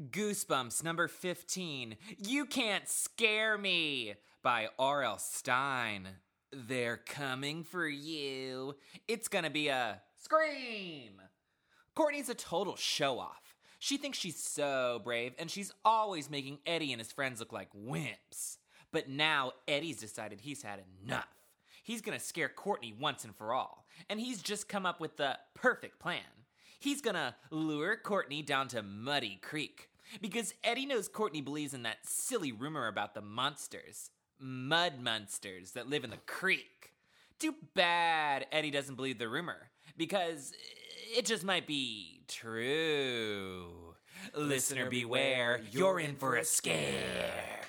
Goosebumps number 15. You Can't Scare Me by R.L. Stine. They're coming for you. It's gonna be a scream. Courtney's a total show off. She thinks she's so brave, and she's always making Eddie and his friends look like wimps. But now Eddie's decided he's had enough. He's gonna scare Courtney once and for all, and he's just come up with the perfect plan. He's gonna lure Courtney down to Muddy Creek because Eddie knows Courtney believes in that silly rumor about the monsters, mud monsters that live in the creek. Too bad Eddie doesn't believe the rumor because it just might be true. Listener beware, you're in for a scare.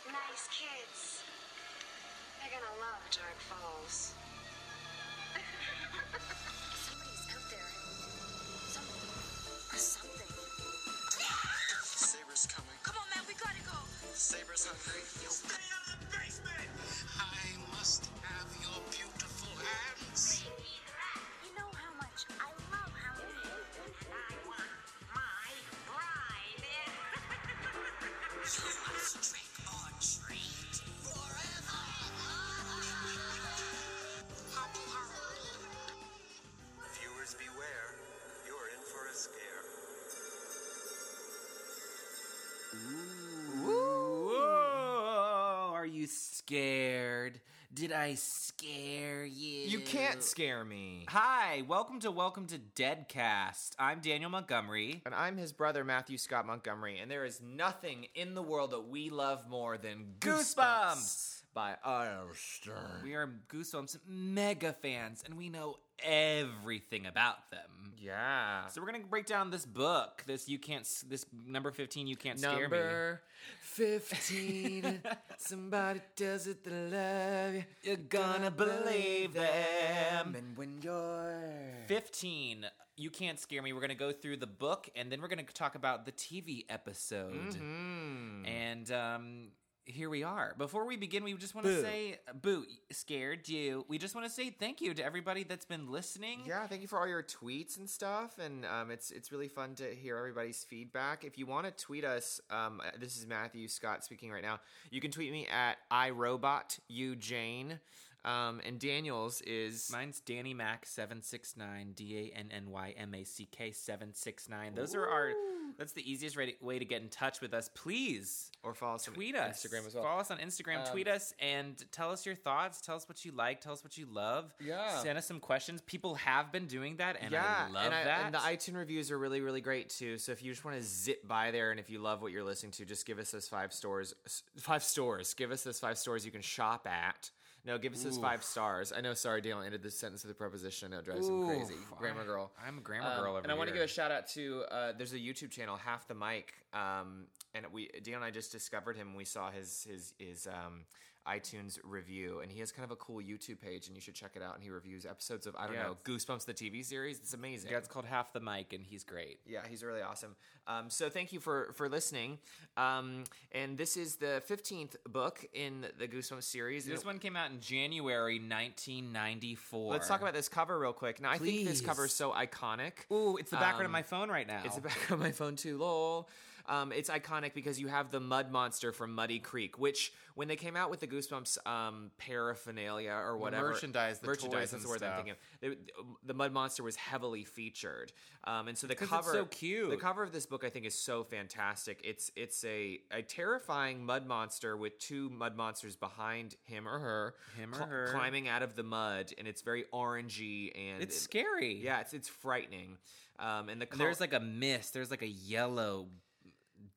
Scare me. Hi, welcome to Welcome to Deadcast. I'm Daniel Montgomery. And I'm his brother, Matthew Scott Montgomery, and there is nothing in the world that we love more than Goosebumps! Goosebumps by R.L. Stern. We are Goosebumps mega fans, and we know everything about them. Yeah. So we're gonna break down this book. This you can't. This number fifteen. You can't scare me. Number 15. Somebody does it that love you. You're gonna believe them. And when you're. 15 you can't scare me we're to go through the book and then we're to talk about the tv episode Mm-hmm. and um here we are before we begin we just want to say boo scared you we just want to say thank you to everybody that's been listening Yeah, thank you for all your tweets and stuff, and um, it's it's really fun to hear everybody's feedback. If you want to tweet us, um, this is Matthew Scott speaking right now. You can tweet me at iRobotUJane, um, and Daniel's is Mine's Danny Mac seven six nine D A N N Y M A C K seven six nine. Those are our. That's the easiest way to, get in touch with us. Please or follow us on tweet us. Instagram as well. Follow us on Instagram. Um, tweet us and tell us your thoughts. Tell us what you like. Tell us what you love. Yeah. Send us some questions. People have been doing that, and yeah, I love and, I- that. and the iTunes reviews are really, really great too. So if you just want to zip by there, and if you love what you're listening to, just give us those five stores. Five stores. Give us those five stores you can shop at. No, give us his five stars. I know. Sorry, Daniel ended the sentence with a preposition. It drives him crazy. Grammar girl. I'm a grammar Um, girl and I want to give a shout out to. Uh, there's a YouTube channel, Half the Mic, um, and we Daniel and I just discovered him. We saw his his his um, iTunes review, and he has kind of a cool YouTube page, and you should check it out. And he reviews episodes of I don't Yeah, know Goosebumps the TV series. It's amazing. yeah, it's called Half the Mic, and he's great. Yeah, he's really awesome. Um, so thank you for for listening. Um, and this is the fifteenth book in the Goosebumps series. This one came out in January 1994. Let's talk about this cover real quick. Now I think this cover is so iconic. Ooh, it's the background of Um, my phone right now. It's the back of my phone too. Lol. Um, it's iconic because you have the mud monster from Muddy Creek, which when they came out with the Goosebumps um, paraphernalia or whatever merchandise, the merchandise. toys That's the word I'm thinking of. The, the mud monster was heavily featured, um, and so the cover so cute. The cover of this book I think is so fantastic. It's it's a a terrifying mud monster with two mud monsters behind him or her, Him or cl- her. climbing out of the mud, and it's very orangey and it's scary. Yeah, it's it's frightening. Um, and the col- there's like a mist. There's like a yellow,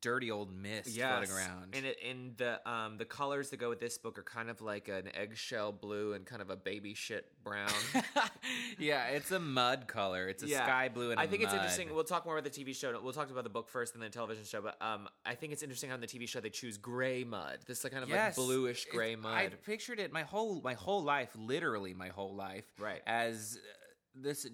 dirty old mist Yes. floating around. And it, and the um the colors that go with this book are kind of like an eggshell blue and kind of a baby shit brown. yeah, it's a mud color. It's a Yeah. sky blue and I think it's interesting. We'll talk more about the TV show. We'll talk about the book first and then the television show. But um, I think it's interesting how in the TV show they choose gray mud. This like kind of Yes, like bluish gray It- mud. I pictured it my whole my whole life, literally my whole life, Right. as uh, this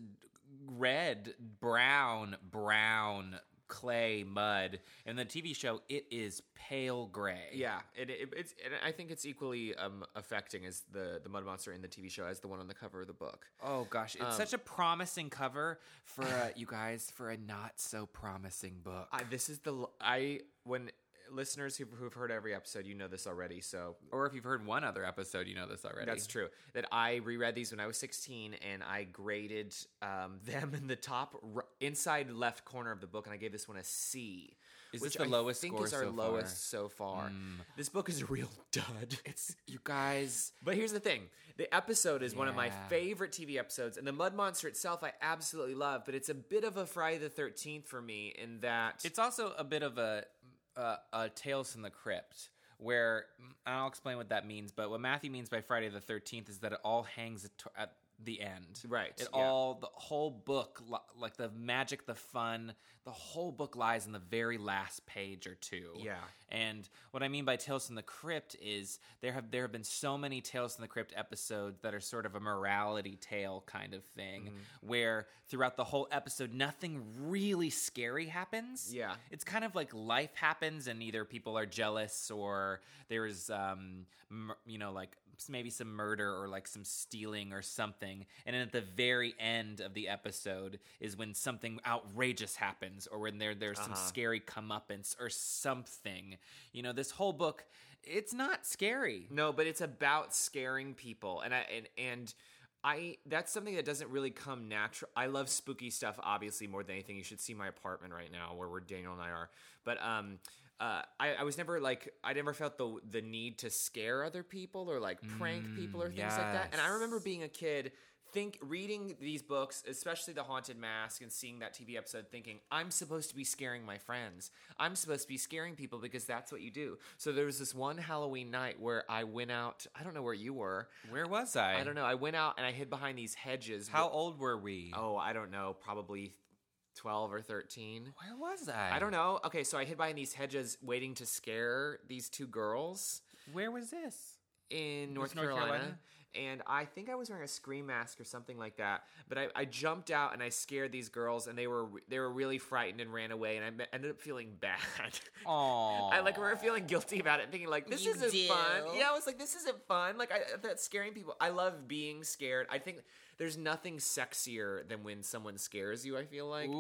red, brown, brown clay mud. In the TV show, it is pale gray. Yeah, it, it, it's. And I think it's equally um, affecting as the the mud monster in the TV show as the one on the cover of the book. Oh gosh, Um, it's such a promising cover for a, you guys for a not so promising book. I, this is the I when listeners who've, who've heard every episode, you know this already. So or if you've heard one other episode, you know this already. That's true. That I reread these when I was 16 and I graded um, them in the top r- inside left corner of the book, and I gave this one a C. Is which this the lowest? I lowest think score is our so far? lowest so far. This book is a real dud. It's you guys. But here's the thing: the episode is one of my favorite TV episodes, and the Mud Monster itself I absolutely love. But it's a bit of a Friday the Thirteenth for me in that It's also a bit of a a, a Tales from the Crypt, where I'll explain what that means. But what Matthew means by Friday the Thirteenth is that it all hangs at the end. Right, It yeah. all the whole book, like the magic, the fun, the whole book lies in the very last page or two. Yeah. And what I mean by Tales from the Crypt is there have there have been so many Tales from the Crypt episodes that are sort of a morality tale kind of thing, Mm-hmm. where throughout the whole episode nothing really scary happens. Yeah. It's kind of like life happens, and either people are jealous or there's, um, mur- you know, like maybe some murder or like some stealing or something. And then at the very end of the episode is when something outrageous happens, or when there there's some scary comeuppance or something. You know, this whole book, it's not scary. No, but it's about scaring people, and I and and I that's something that doesn't really come natural. I love spooky stuff, obviously more than anything. You should see my apartment right now, where where Daniel and I are. But um, uh, I I was never like I never felt the the need to scare other people or like prank people or things like that. And I remember being a kid. Think reading these books, especially the Haunted Mask, and seeing that TV episode, thinking I'm supposed to be scaring my friends. I'm supposed to be scaring people because that's what you do. So there was this one Halloween night where I went out. I don't know where you were. Where was I? I don't know. I went out and I hid behind these hedges. How old were we? Oh, I don't know. Probably twelve or thirteen. Where was I? I don't know. Okay, so I hid behind these hedges, waiting to scare these two girls Where was this? in North, North Carolina. Carolina? And I think I was wearing a scream mask or something like that. But I, I jumped out and I scared these girls, and they were they were really frightened and ran away. And I me- ended up feeling bad. Oh, I like remember feeling guilty about it, thinking like this You isn't do? fun. Yeah, I was like, this isn't fun. Like I, that's scaring people. I love being scared. I think there's nothing sexier than when someone scares you. I feel like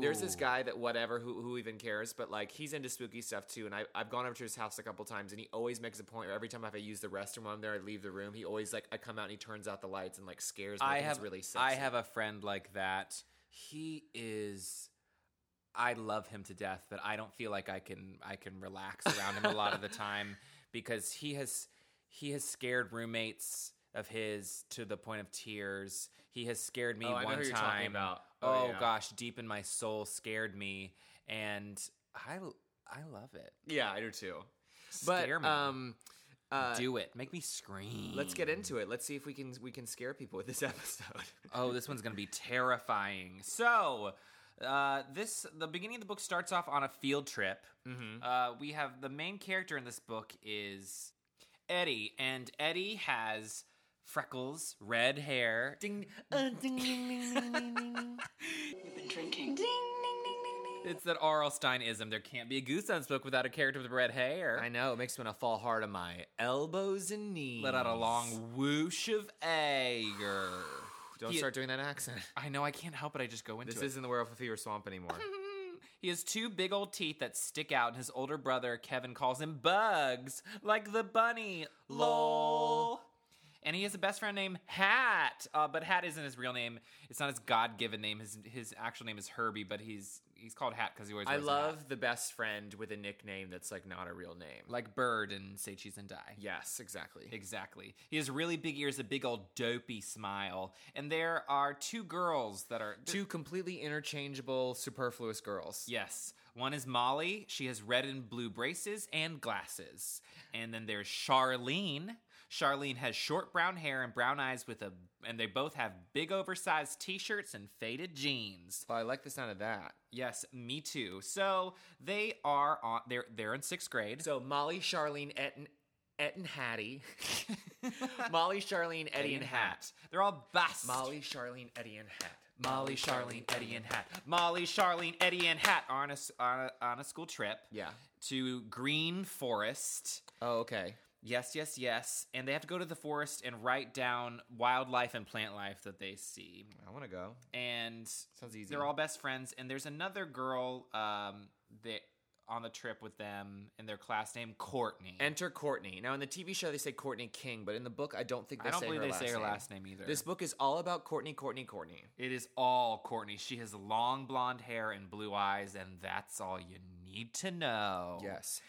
there's this guy that whatever who who even cares, but like he's into spooky stuff too. And I I've gone over to his house a couple times, and he always makes a point where every time if I use the restroom while I'm there, I leave the room. He always like I come out and he turns out the lights and like scares me. I have really sexy. I have a friend like that. He is. I love him to death, but I don't feel like I can I can relax around him a lot of the time because he has he has scared roommates of his to the point of tears. He has scared me Oh, one time. Oh, Oh, yeah. gosh, deep in my soul scared me and I I love it. yeah, I do too. But me. um. Uh, Do it. Make me scream. Let's get into it. Let's see if we can we can scare people with this episode. Oh, this one's gonna be terrifying. So, uh, this the beginning of the book starts off on a field trip. Mm-hmm. Uh, we have the main character in this book is Eddie, and Eddie has freckles, red hair. Ding, uh, ding, ding, ding, ding, ding, ding, ding. We've been drinking. Ding, ding, ding, ding, ding. It's that R.L. Stineism. There can't be a Goosebumps book without a character with red hair. I know it makes me want to fall hard on my elbows and knees. Let out a long whoosh of anger. Don't He- start doing that accent. I know I can't help it. I just go into it. This it. isn't the Werewolf of Fever Swamp anymore. He has two big old teeth that stick out, and his older brother Kevin calls him Bugs, like the bunny. Lol. And he has a best friend named Hat, uh, but Hat isn't his real name. It's not his God-given name. His his actual name is Herbie, but he's he's called Hat because he always. I wears a hat. love the best friend with a nickname that's like not a real name. like Bird and Say Cheese and Die. yes, exactly. Exactly. He has really big ears, a big old dopey smile, and there are two girls that are Two completely interchangeable, superfluous girls. Yes. One is Molly. She has red and blue braces and glasses. And then there's Charlene. Charlene has short brown hair and brown eyes with a and they both have big oversized t-shirts and faded jeans. Well, I like the sound of that. Yes, me too. So they are on they're they're in 6th grade. So Molly, Charlene, Etten, Et and Hattie. Molly, Charlene, Eddie, and Hat. They're all best. Molly, Charlene, Eddie, and Hat. Molly, Charlene, Eddie, and Hat. Molly, Charlene, Eddie, and Hat are on a, on a, on a school trip Yeah. to Green Forest. Oh, okay. Yes, yes, yes. And they have to go to the forest and write down wildlife and plant life that they see. I want to go. And Sounds easy. they're all best friends. And there's another girl um, that on the trip with them in their class named Courtney. Enter Courtney. Now in the TV show they say Courtney King, but in the book I don't think they I don't say believe her they last say her name. last name either. This book is all about Courtney, Courtney, Courtney. It is all Courtney. She has long blonde hair and blue eyes, and that's all you need to know. Yes.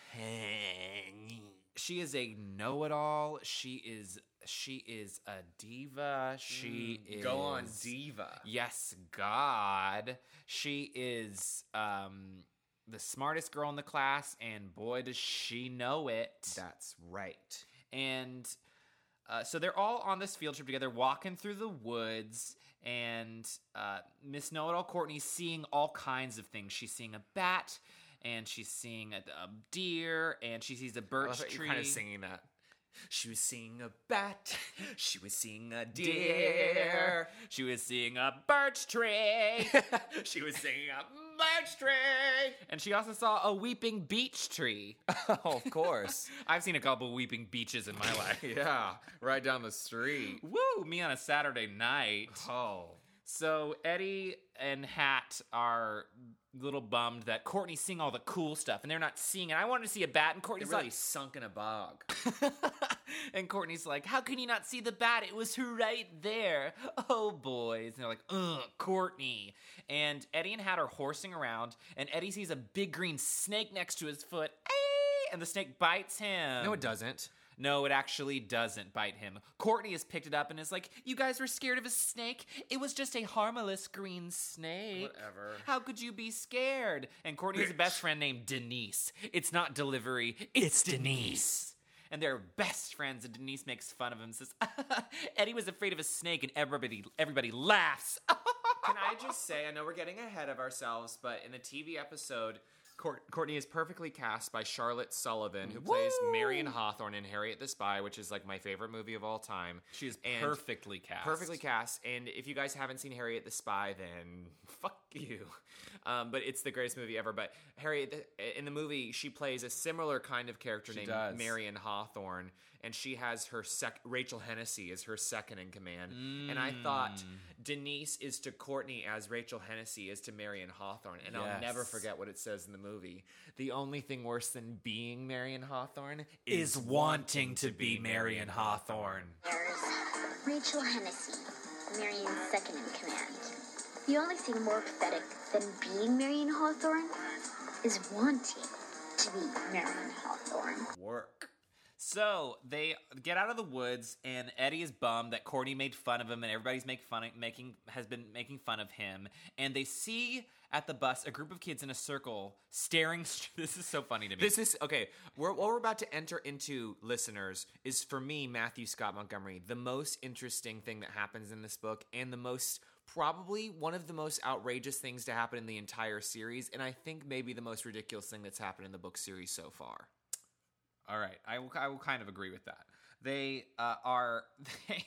She is a know-it-all. She is she is a diva. She is Mm, Go on, diva. Yes, God. She is um the smartest girl in the class, and boy does she know it. That's right. and uh, so they're all on this field trip together, walking through the woods. And uh, Miss Know It All Courtney's seeing all kinds of things. She's seeing a bat, and she's seeing a, a deer, and she sees a birch tree. You're kind of singing that. She was seeing a bat. She was seeing a deer. She was seeing a birch tree, she was singing a birch tree. and she also saw a weeping beech tree. Oh, of course. I've seen a couple weeping beeches in my life. yeah, right down the street. Woo! Me on a Saturday night. Oh. So Eddie and Hat are little bummed that Courtney's seeing all the cool stuff and they're not seeing it. I wanted to see a bat, and Courtney's really like, sunk in a bog. and Courtney's like, "How can you not see the bat? It was right there." Oh, boys! And they're like, "Ugh, Courtney." And Eddie and Hat are horsing around, and Eddie sees a big green snake next to his foot. And the snake bites him. No, it doesn't. No, it actually doesn't bite him. Courtney has picked it up and is like, You guys were scared of a snake? It was just a harmless green snake. Whatever. How could you be scared? And Courtney has a best friend named Denise. It's not delivery, it's Denise. And they're best friends, and Denise makes fun of him and says, Eddie was afraid of a snake, and everybody everybody laughs. Can I just say, I know we're getting ahead of ourselves, but in the TV episode, Court- Courtney is perfectly cast by Charlotte Sullivan, who plays Woo! Marion Hawthorne in Harriet the Spy, which is like my favorite movie of all time. She is And perfectly cast. Perfectly cast. And if you guys haven't seen Harriet the Spy, then fuck you. Um, but it's the greatest movie ever. But Harriet, the- in the movie, she plays a similar kind of character named does. Marion Hawthorne. And she has her sec- Rachel Hennessy is her second in command. And I thought Mm. Denise is to Courtney as Rachel Hennessy is to Marion Hawthorne. And I'll never forget what it says in the movie. The only thing worse than being Marion Hawthorne Is wanting to be Marion Hawthorne. There's Rachel Hennessy, Marion's second in command. The only thing more pathetic than being Marion Hawthorne is wanting to be Marion Hawthorne. Work. So they get out of the woods, and Eddie is bummed that Courtney made fun of him, and everybody's make fun of, making has been making fun of him. And they see at the bus a group of kids in a circle staring. st- This is so funny to me. This is okay. We're, what we're about to enter into, listeners, is for me, Matthew Scott Montgomery, the most interesting thing that happens in this book, and the most probably one of the most outrageous things to happen in the entire series, and I think maybe the most ridiculous thing that's happened in the book series so far. All right, I will, I will kind of agree with that. They uh, are they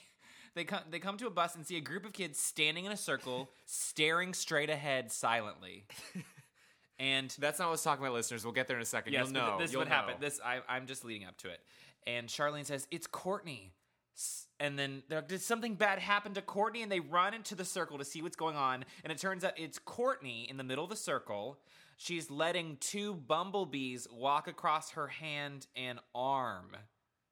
they come they come to a bus and see a group of kids standing in a circle, staring straight ahead silently. And That's not what I was talking about, listeners. We'll get there in a second. Yes, You'll know. this is what happened. This I, I'm just leading up to it. And Charlene says it's Courtney, and then they're like, did something bad happen to Courtney? And they run into the circle to see what's going on. And it turns out it's Courtney in the middle of the circle. She's letting two bumblebees walk across her hand and arm,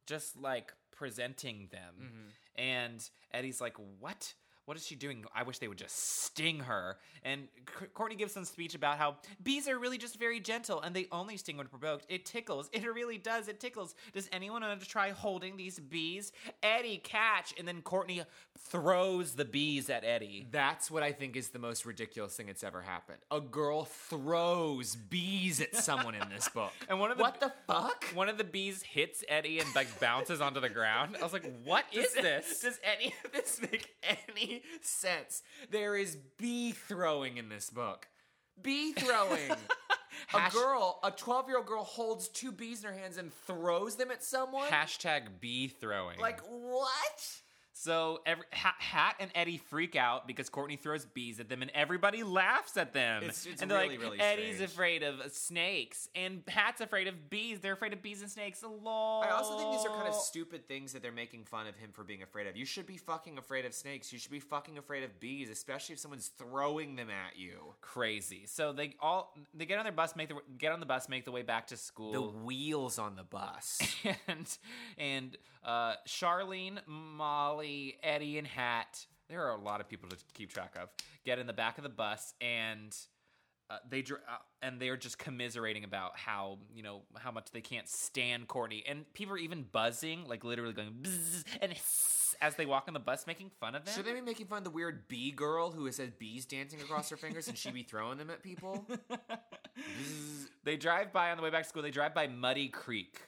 just like presenting them. Mm-hmm. And Eddie's like, "What? What is she doing? I wish they would just sting her." And C- Courtney gives some speech about how bees are really just very gentle and they only sting when provoked. It tickles. It really does. It tickles. Does anyone want to try holding these bees? Eddie, catch! And then Courtney throws the bees at Eddie. That's what I think is the most ridiculous thing that's ever happened. A girl throws bees at someone in this book. And one of the what the fuck? One of the bees hits Eddie and like bounces onto the ground. I was like, "What is this?" Does any of this make any sense? There is bee throwing in this book. Bee throwing. a girl, a 12 year old girl, holds two bees in her hands and throws them at someone? Hashtag bee throwing. like, what? So every, ha- Hat and Eddie freak out because Courtney throws bees at them, and everybody laughs at them. It's- it's and they're really, like, really Eddie's strange. afraid of snakes, and Hat's afraid of bees. They're afraid of bees and snakes. Lol. I also think these are kind of stupid things that they're making fun of him for being afraid of. You should be fucking afraid of snakes. You should be fucking afraid of bees, especially if someone's throwing them at you. crazy. So they all they get on their bus, make the get on the bus, make the way back to school. The wheels on the bus. and and uh, Charlene, Molly, Eddie, and Hat. There are a lot of people to keep track of. Get in the back of the bus, and uh, they dr- uh, and they're just commiserating about how you know how much they can't stand Courtney, and people are even buzzing, like literally going bzz and hiss as they walk on the bus, making fun of them. Should they be making fun of the weird bee girl who has had bees dancing across her fingers and she be throwing them at people? they drive by on the way back to school. They drive by Muddy Creek.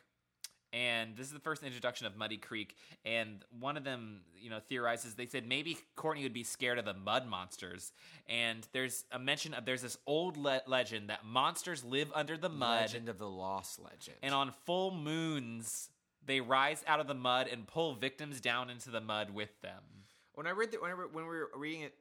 And this is the first introduction of Muddy Creek. And one of them, you know, theorizes they said maybe Courtney would be scared of the mud monsters. And there's a mention of there's this old le- legend that monsters live under the mud. Legend of the Lost Legend. And on full moons, they rise out of the mud and pull victims down into the mud with them. When I read the, when, I re- when we were reading it,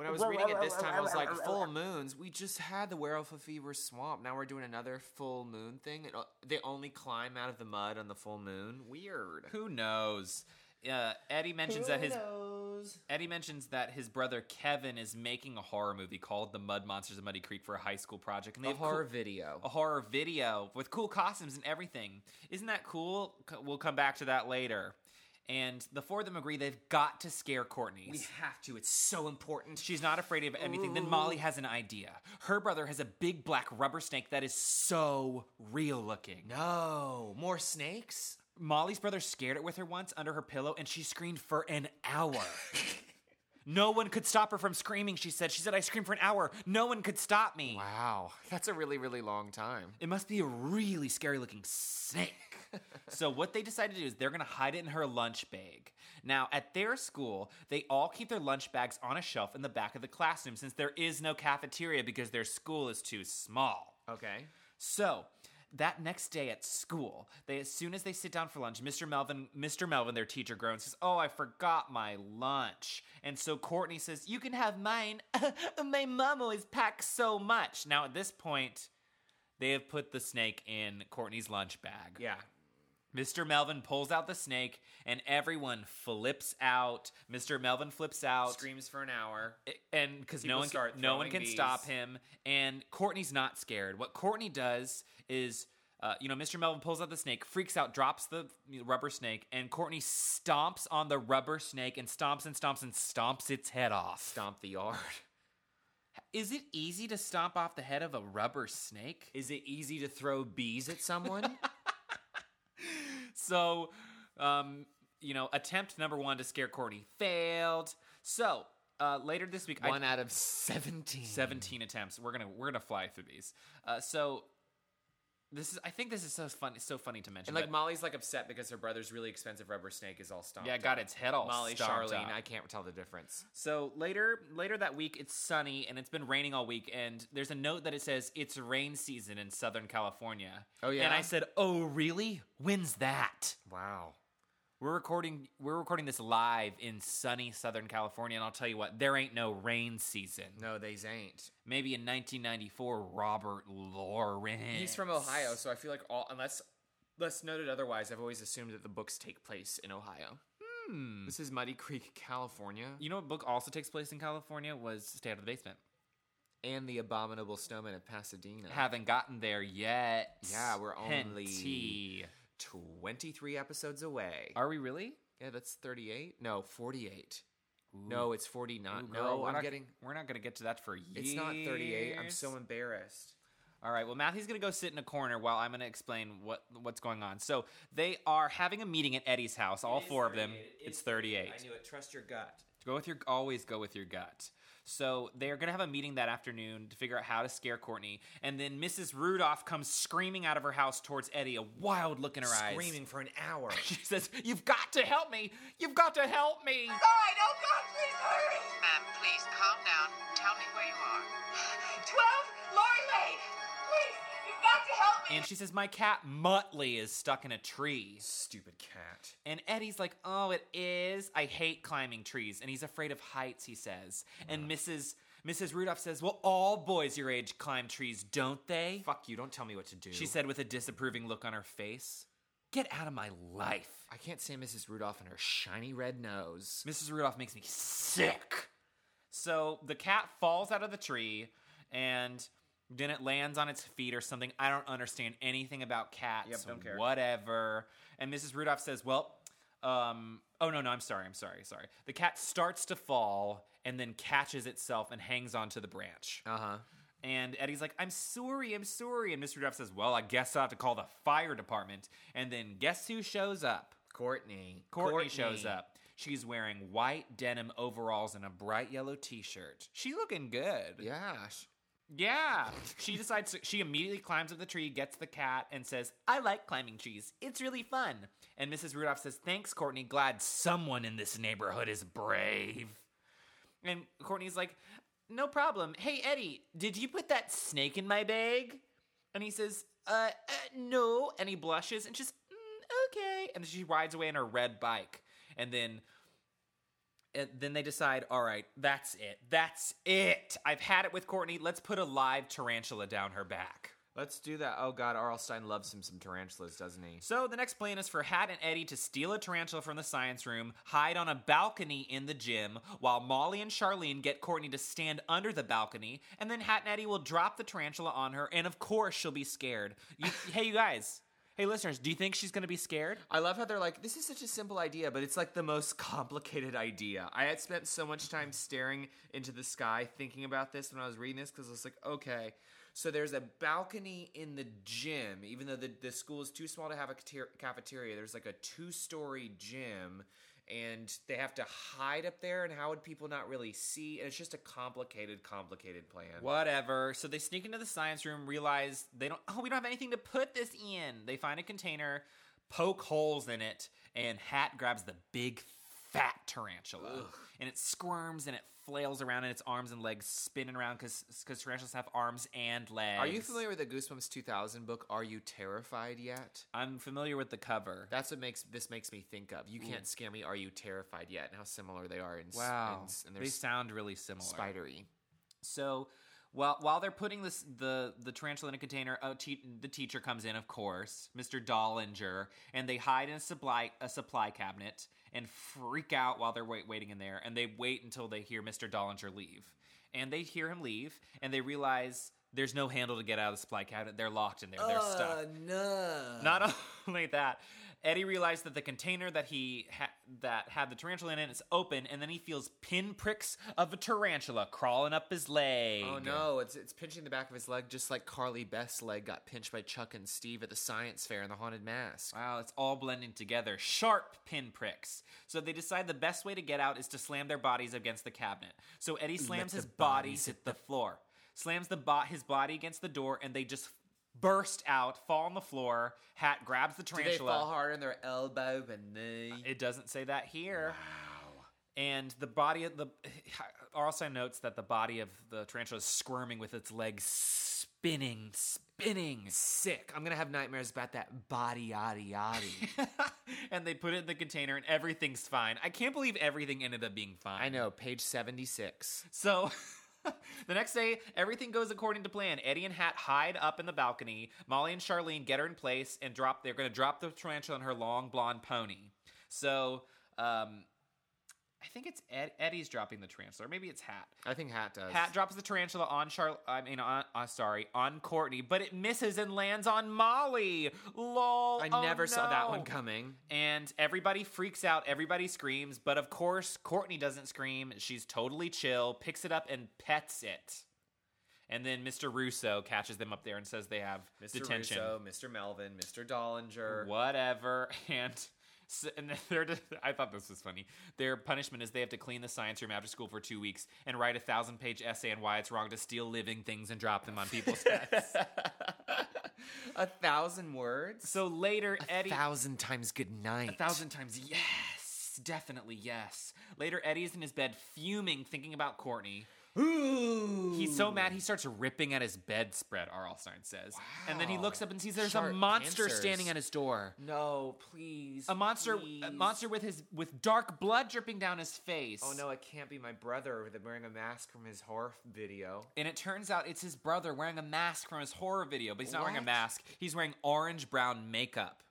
when I was reading it this time, I was like, full moons. We just had the Werewolf of Fever Swamp. Now we're doing another full moon thing. And, they only climb out of the mud on the full moon. Weird. Who knows? Uh, Eddie mentions that his Eddie mentions that his brother Kevin is making a horror movie called The Mud Monsters of Muddy Creek for a high school project, and they A have cool- horror video. a horror video with cool costumes and everything. Isn't that cool? We'll come back to that later. And the four of them agree they've got to scare Courtney. We have to. It's so important. She's not afraid of anything. Then Molly has an idea. Her brother has a big black rubber snake that is so real looking. No. More snakes? Molly's brother scared it with her once under her pillow, and she screamed for an hour. no one could stop her from screaming, she said. She said, I screamed for an hour. No one could stop me. Wow. That's a really, really long time. It must be a really scary looking snake. so, what they decided to do is they're going to hide it in her lunch bag. Now, at their school, they all keep their lunch bags on a shelf in the back of the classroom since there is no cafeteria because their school is too small. Okay. So that next day at school, they as soon as they sit down for lunch, Mr. Melvin, Mr. Melvin, their teacher groans, says, "Oh, I forgot my lunch." And so Courtney says, "You can have mine. my mom always packs so much." Now at this point, they have put the snake in Courtney's lunch bag. Yeah. Mr. Melvin pulls out the snake, and everyone flips out. Mr. Melvin flips out Screams for an hour. and because no one start no one can stop him and courtney's not scared what courtney does is uh, you know mr melvin pulls out the snake freaks out drops the rubber snake and courtney stomps on the rubber snake and stomps and stomps and stomps its head off Stomp the yard. is it easy to stomp off the head of a rubber snake Is it easy to throw bees at someone? so um, you know attempt number one to scare courtney failed so uh, later this week I- One out of 17. 17 attempts. We're gonna we're gonna fly through these. Uh, so this is I think this is so funny so funny to mention. And like but- Molly's like upset because her brother's really expensive rubber snake is all stomped. yeah, got its head all Molly, stomped Charlene, up. I can't tell the difference. So later later that week it's sunny and it's been raining all week and there's a note that it says it's rain season in Southern California. Oh, yeah? And I said, "Oh, really? When's that?" Wow. We're recording we're recording this live in sunny Southern California and I'll tell you what, there ain't no rain season. No, they ain't. Maybe in 1994 Robert Lawrence. He's from Ohio, so I feel like all unless unless noted otherwise, I've always assumed that the books take place in Ohio. Hmm. This is Muddy Creek, California, You know what book also takes place in California was Stay Out of the Basement. and the Abominable Snowman of Pasadena. Haven't gotten there yet. Yeah, we're only- Henty. 23 episodes away. Are we really? yeah, that's 38. No, 48. No, it's 49. Ooh, girl, no, I'm not, getting. We're not gonna get to that for years. It's not 38. I'm so embarrassed. All right. Well, Matthew's gonna go sit in a corner while I'm gonna explain what what's going on. So they are having a meeting at Eddie's house. All four of them. It's 38. I knew it. Trust your gut. Go with your always go with your gut. So they're gonna have a meeting that afternoon to figure out how to scare Courtney, and then Mrs. Rudolph comes screaming out of her house towards Eddie, a wild look in her eyes. Screaming for an hour. She says, "You've got to help me! You've got to help me!" Sorry, oh God, please hurry! Ma'am, please calm down. Tell me where you are. 12 Lori Lane! And she says, My cat Muttley is stuck in a tree. Stupid cat. And Eddie's like, Oh, it is? I hate climbing trees. And he's afraid of heights, he says. And Mrs. Mrs. Rudolph says, Well, all boys your age climb trees, don't they? Fuck you, don't tell me what to do. She said with a disapproving look on her face. Get out of my life. I can't stand Mrs. Rudolph and her shiny red nose. Mrs. Rudolph makes me sick. So the cat falls out of the tree and then it lands on its feet or something. I don't understand anything about cats. Yep, don't care. Whatever. And Mrs. Rudolph says, Well, um, oh no, no, I'm sorry, I'm sorry, sorry. The cat starts to fall and then catches itself and hangs onto the branch. Uh huh. And Eddie's like, I'm sorry, I'm sorry. And Mr. Rudolph says, Well, I guess I'll have to call the fire department. And then guess who shows up? Courtney. Courtney, shows up. She's wearing white denim overalls and a bright yellow t-shirt. She's looking good. Yeah. Yeah. She decides to, she immediately climbs up the tree, gets the cat, and says, I like climbing trees. It's really fun. And Mrs. Rudolph says, Thanks, Courtney. Glad someone in this neighborhood is brave. And Courtney's like, No problem. Hey, Eddie, did you put that snake in my bag? And he says, Uh, uh no. And he blushes and she's, "Mm, Okay. And she rides away on her red bike. And then and then they decide, all right, that's it. That's it. I've had it with Courtney. Let's put a live tarantula down her back. Let's do that. Oh god, R.L. Stine loves him some tarantulas, doesn't he? So the next plan is for Hat and Eddie to steal a tarantula from the science room, hide on a balcony in the gym, while Molly and Charlene get Courtney to stand under the balcony, and then Hat and Eddie will drop the tarantula on her, and of course she'll be scared. You, hey, you guys. Hey, listeners, do you think she's gonna be scared? I love how they're like, this is such a simple idea, but it's like the most complicated idea. I had spent so much time staring into the sky thinking about this when I was reading this because I was like, okay, so there's a balcony in the gym, even though the, the school is too small to have a cafeteria, there's like a two story gym. And they have to hide up there, and how would people not really see? And it's just a complicated, complicated plan. Whatever. So they sneak into the science room, realize they don't, oh, we don't have anything to put this in. They find a container, poke holes in it, and Hat grabs the big fat tarantula. And it squirms and it flails around in its arms and legs, spinning around because because tarantulas have arms and legs. Are you familiar with the Goosebumps 2000 book? Are you terrified yet? I'm familiar with the cover. That's what makes this makes me think of. You can't scare me. Are you terrified yet? And how similar they are in wow. in and they sound really similar. spidery. So while while they're putting this the the tarantula in a container, te- the teacher comes in, of course, Mr. Dollinger, and they hide in a supply a supply cabinet and freak out while they're wait, waiting in there, and they wait until they hear Mr. Dollinger leave, and they hear him leave, and they realize. There's no handle to get out of the supply cabinet. They're locked in there. They're uh, stuck. no. Not only that, Eddie realized that the container that he ha- that had the tarantula in it is open, and then he feels pinpricks of a tarantula crawling up his leg. Oh no, it's it's pinching the back of his leg just like Carly Beth's leg got pinched by Chuck and Steve at the science fair in the haunted mask. Wow, it's all blending together. Sharp pinpricks. So they decide the best way to get out is to slam their bodies against the cabinet. So Eddie slams his body bodies hit the floor, slams the bo- his body against the door, and they just burst out, fall on the floor. Hat grabs the Do they tarantula. fall hard on their elbow and knee? It doesn't say that here. Wow. And the body of the also notes that the body of the tarantula is squirming with its legs spinning, spinning. Sick. I'm gonna have nightmares about that body yaddy yaddy. and they put it in the container and everything's fine. I can't believe everything ended up being fine. I know, page 76. So the next day, everything goes according to plan. Eddie and Hat hide up in the balcony. Molly and Charlene get her in place and drop. They're going to drop the tarantula on her long blonde pony. So um, I think it's Ed, Eddie's dropping the tarantula, or maybe it's Hat. I think Hat does. Hat drops the tarantula on Char. I mean, on uh, sorry, on Courtney, but it misses and lands on Molly. Lol. I oh never saw that one coming. And everybody freaks out, everybody screams, but of course, Courtney doesn't scream. She's totally chill, picks it up and pets it. And then Mr. Russo catches them up there and says they have Mr. detention. Russo, Mr. Melvin, Mr. Dollinger. Whatever. And, s and they're, I thought this was funny. Their punishment is they have to clean the science room after school for two weeks and write a thousand page essay on why it's wrong to steal living things and drop them on people's heads. A thousand words? so later, A Eddie. thousand times good night. A thousand times, yes, definitely yes. Later, Eddie is in his bed, fuming, thinking about Courtney. He's so mad he starts ripping at his bedspread, R.L. Stine says. And then he looks up and sees there's Sharp a monster pincers. standing at his door. No, please. A monster a monster with his with dark blood dripping down his face. Oh no, it can't be my brother with wearing a mask from his horror video. And it turns out it's his brother wearing a mask from his horror video, but he's not wearing a mask. He's wearing orange brown makeup.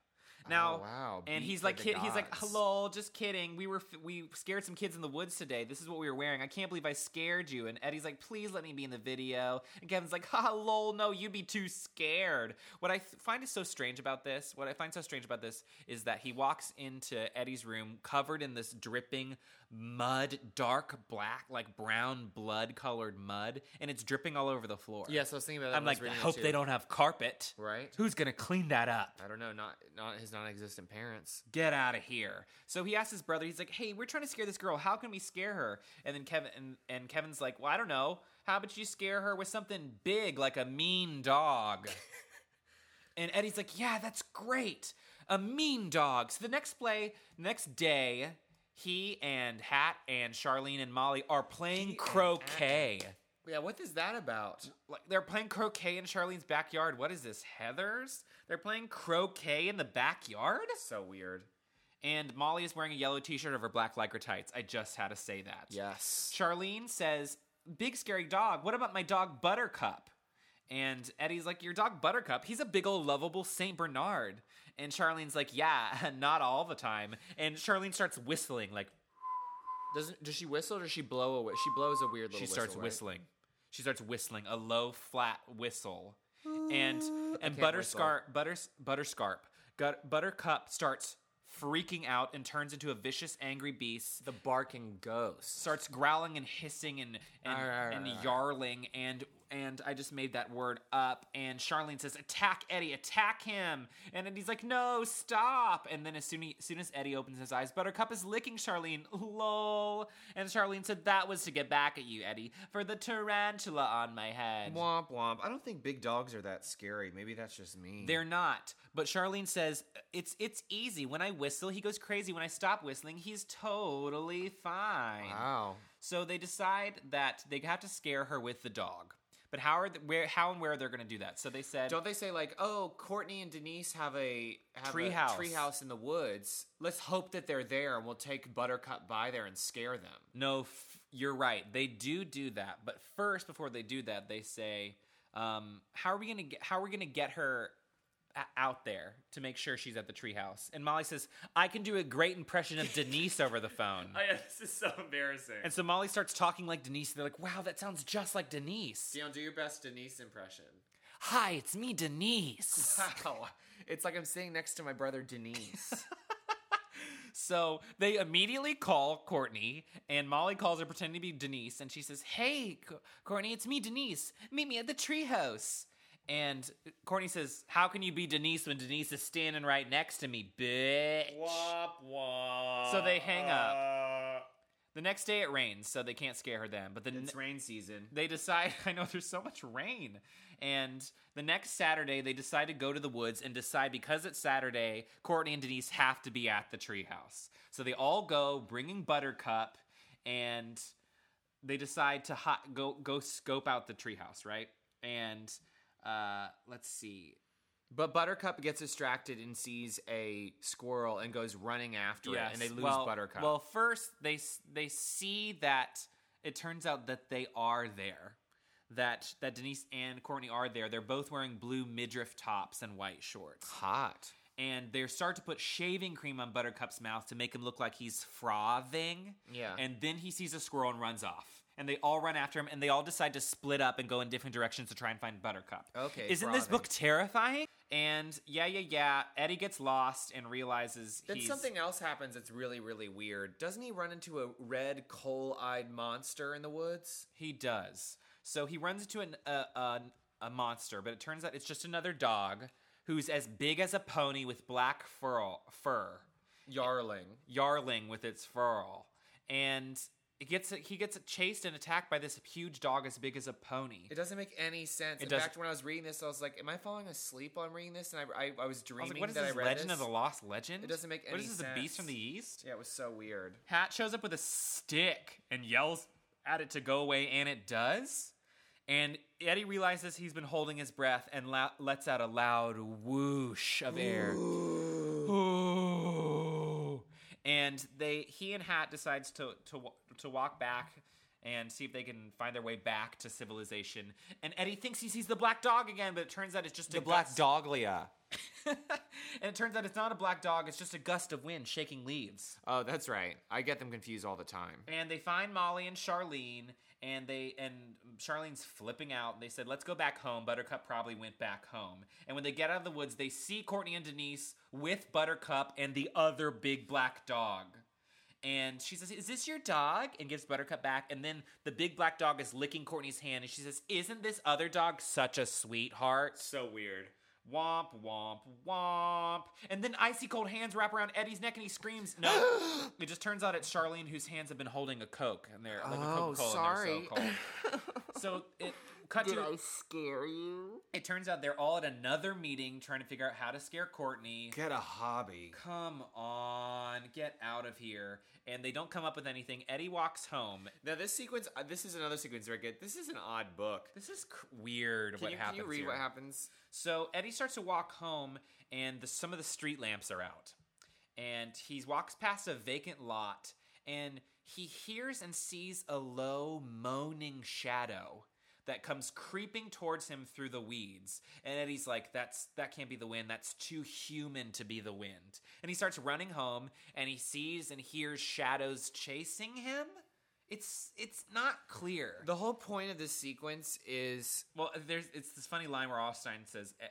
Now, Oh, wow. and he's like, kid, he's like, hello, just kidding. We were, we scared some kids in the woods today. This is what we were wearing. I can't believe I scared you. And Eddie's like, please let me be in the video. And Kevin's like, ha, lol, no, you'd be too scared. What I th- find is so strange about this, what I find so strange about this is that he walks into Eddie's room covered in this dripping mud, dark black, like brown blood colored mud, and it's dripping all over the floor. Yes, I was thinking about that. I'm when I was like, I hope too. they don't have carpet. Right? Who's gonna clean that up? I don't know. Not not his non-existent parents. Get out of here. So he asks his brother, he's like, Hey, we're trying to scare this girl. How can we scare her? And then Kevin and, and Kevin's like, Well, I don't know. How about you scare her with something big like a mean dog? and Eddie's like, Yeah, that's great. A mean dog. So the next play, next day, he and Hat and Charlene and Molly are playing croquet. Yeah, what is that about? Like they're playing croquet in Charlene's backyard. What is this, Heather's? They're playing croquet in the backyard? So weird. And Molly is wearing a yellow t-shirt over black lycra tights. I just had to say that. Yes. Charlene says, "Big scary dog. What about my dog Buttercup?" And Eddie's like, "Your dog Buttercup? He's a big old lovable Saint Bernard." And Charlene's like, "Yeah, not all the time." And Charlene starts whistling like Doesn't does she whistle or does she blow a whi- She blows a weird little she starts whistle, right? whistling. She starts whistling a low flat whistle. And and can't Butterscarp Butter, Butterscarp Gut, Buttercup starts freaking out and turns into a vicious angry beast. The barking ghost. starts growling and hissing and and, Arr, arr, and yarling and and I just made that word up and Charlene says attack Eddie attack him and then he's like no stop and then as soon, as soon as Eddie opens his eyes Buttercup is licking Charlene lol and Charlene said that was to get back at you Eddie for the tarantula on my head Womp womp. I don't think big dogs are that scary. Maybe that's just me. they're not. But Charlene says it's it's easy. When I whistle, he goes crazy. When I stop whistling, he's totally fine. wow. So they decide that they have to scare her with the dog. But how are the, where how and where they're going to do that? So they said Don't they say like, oh, Courtney and Denise have a have Treehouse. a treehouse in the woods. Let's hope that they're there, and we'll take Buttercup by there and scare them. no, f- you're right. They do do that. But first, before they do that, they say, um, "How are we going to get? How are we going to get her?" A- Out there to make sure she's at the treehouse, and Molly says, "I can do a great impression of Denise over the phone." Oh, yeah, this is so embarrassing. And so Molly starts talking like Denise. They're like, wow, that sounds just like Denise. Dion, do your best Denise impression. Hi, it's me, Denise. Wow. It's like I'm sitting next to my brother Denise. so they immediately call Courtney, and Molly calls her pretending to be Denise, and she says, hey, Courtney, it's me, Denise. Meet me at the treehouse. And Courtney says, how can you be Denise when Denise is standing right next to me, bitch? womp womp. So they hang up. The next day it rains, so they can't scare her then. But the It's rain season. they decide i know there's so much rain and the next saturday they decide to go to the woods and decide because it's saturday courtney and denise have to be at the treehouse so they all go bringing buttercup and they decide to hot, go go scope out the treehouse right and uh, let's see But Buttercup gets distracted and sees a squirrel and goes running after it, and they lose well, Buttercup. Well, first they they see that it turns out that they are there. That that Denise and Courtney are there. They're both wearing blue midriff tops and white shorts. hot. And they start to put shaving cream on Buttercup's mouth to make him look like he's frothing. Yeah. And then he sees a squirrel and runs off. And they all run after him and they all decide to split up and go in different directions to try and find Buttercup. Okay, Isn't this book terrifying? And yeah, yeah, yeah. Eddie gets lost and realizes Then he's something else happens that's really, really weird. Doesn't he run into a red, coal-eyed monster in the woods? He does. So he runs into an, a, a, a monster, but it turns out it's just another dog who's as big as a pony with black fur. fur. Yarling. Yarling with its fur. And it gets he gets chased and attacked by this huge dog as big as a pony. It doesn't make any sense. It in fact, when I was reading this, I was like, "Am I falling asleep while I'm reading this?" And I, I, I was I dreaming was like, what is that this I read Legend this. of the Lost Legend? It doesn't make What any is this, a beast from the east? Yeah, it was so weird. Hat shows up with a stick and yells at it to go away, and it does. And Eddie realizes he's been holding his breath and lets out a loud whoosh of air. And they, he and Hat decides to to to walk back and see if they can find their way back to civilization. And Eddie thinks he sees the black dog again, but it turns out it's just The Black gust- Doglia. and it turns out it's not a black dog; it's just a gust of wind shaking leaves. Oh, that's right. I get them confused all the time. And they find Molly and Charlene, and they and Charlene's flipping out. They said, "Let's go back home." Buttercup probably went back home. And when they get out of the woods, they see Courtney and Denise with Buttercup and the other big black dog. And she says, "Is this your dog?" And gives Buttercup back. And then the big black dog is licking Courtney's hand, and she says, "Isn't this other dog such a sweetheart?" So weird. Womp womp womp. And then icy cold hands wrap around Eddie's neck, and he screams, "No!" it just turns out it's Charlene whose hands have been holding a Coke, and they're like a Oh, Coca-Cola. And so sorry. cold. so it cut to. scare you? It turns out they're all at another meeting trying to figure out how to scare Courtney. Get a hobby. Come on, get out of here. And they don't come up with anything. Eddie walks home. Now this sequence, uh, this is another sequence where I get. This is an odd book. This is cr- weird Can what you, happens can you read here. what happens? So Eddie starts to walk home, and the, some of the street lamps are out. And he walks past a vacant lot, and he hears and sees a low, moaning shadow that comes creeping towards him through the weeds. And Eddie's like, "That's that can't be the wind. That's too human to be the wind." And he starts running home, and he sees and hears shadows chasing him. It's it's not clear. The whole point of this sequence is Well, there's it's this funny line where Austin says, eh,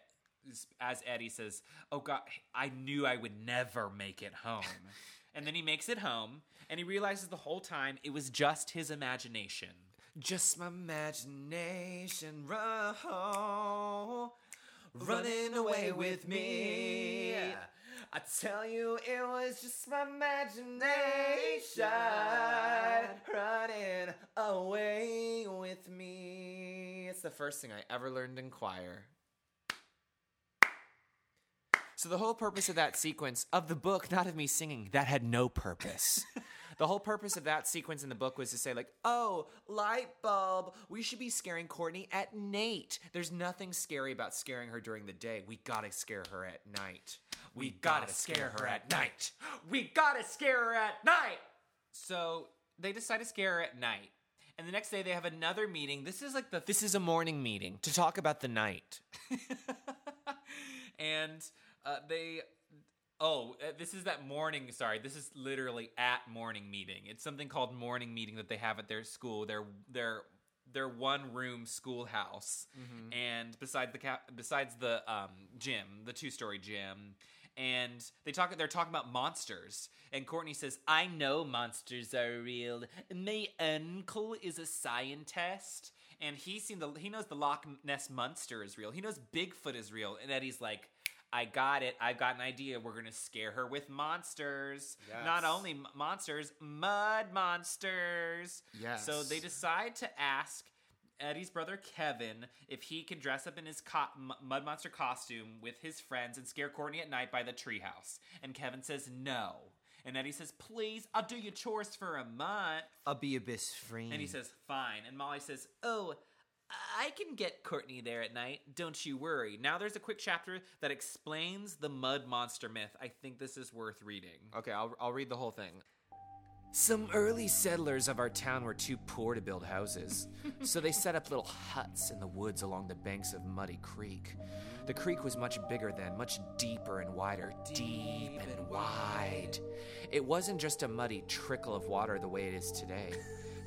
as Eddie says, "Oh God, I knew I would never make it home," and then he makes it home, and he realizes the whole time it was just his imagination. Just my imagination run, running away with me. I tell you, it was just my imagination running away with me. It's the first thing I ever learned in choir. So the whole purpose of that sequence of the book, not of me singing, that had no purpose. the whole purpose of that sequence in the book was to say like, "Oh, light bulb, we should be scaring Courtney at night. There's nothing scary about scaring her during the day. We got to scare her at night. We gotta scare her at night. We gotta scare her at night. So they decide to scare her at night, and the next day they have another meeting. This is like the This is a morning meeting to talk about the night. and uh, they oh uh, this is that morning sorry this is literally at morning meeting. It's something called morning meeting that they have at their school their their their one room schoolhouse. And besides the ca- besides the um, gym the two story gym and they talk they're talking about monsters. And courtney says i know monsters are real. My uncle is a scientist and he's seen the he knows the loch ness monster is real. He knows bigfoot is real and eddie's like I got it. I've got an idea. We're gonna scare her with monsters. Not only m- monsters, mud monsters. Yes. So they decide to ask Eddie's brother Kevin if he can dress up in his co- m- mud monster costume with his friends and scare Courtney at night by the treehouse. And Kevin says no. And Eddie says, "Please, I'll do your chores for a month." I'll be your best friend. And he says, fine. And Molly says, oh, I can get Courtney there at night. Don't you worry. Now there's a quick chapter that explains the mud monster myth. I think this is worth reading. Okay, I'll, I'll read the whole thing. Some early settlers of our town were too poor to build houses, so they set up little huts in the woods along the banks of Muddy Creek. The creek was much bigger then, much deeper and wider, deep and wide. It wasn't just a muddy trickle of water the way it is today.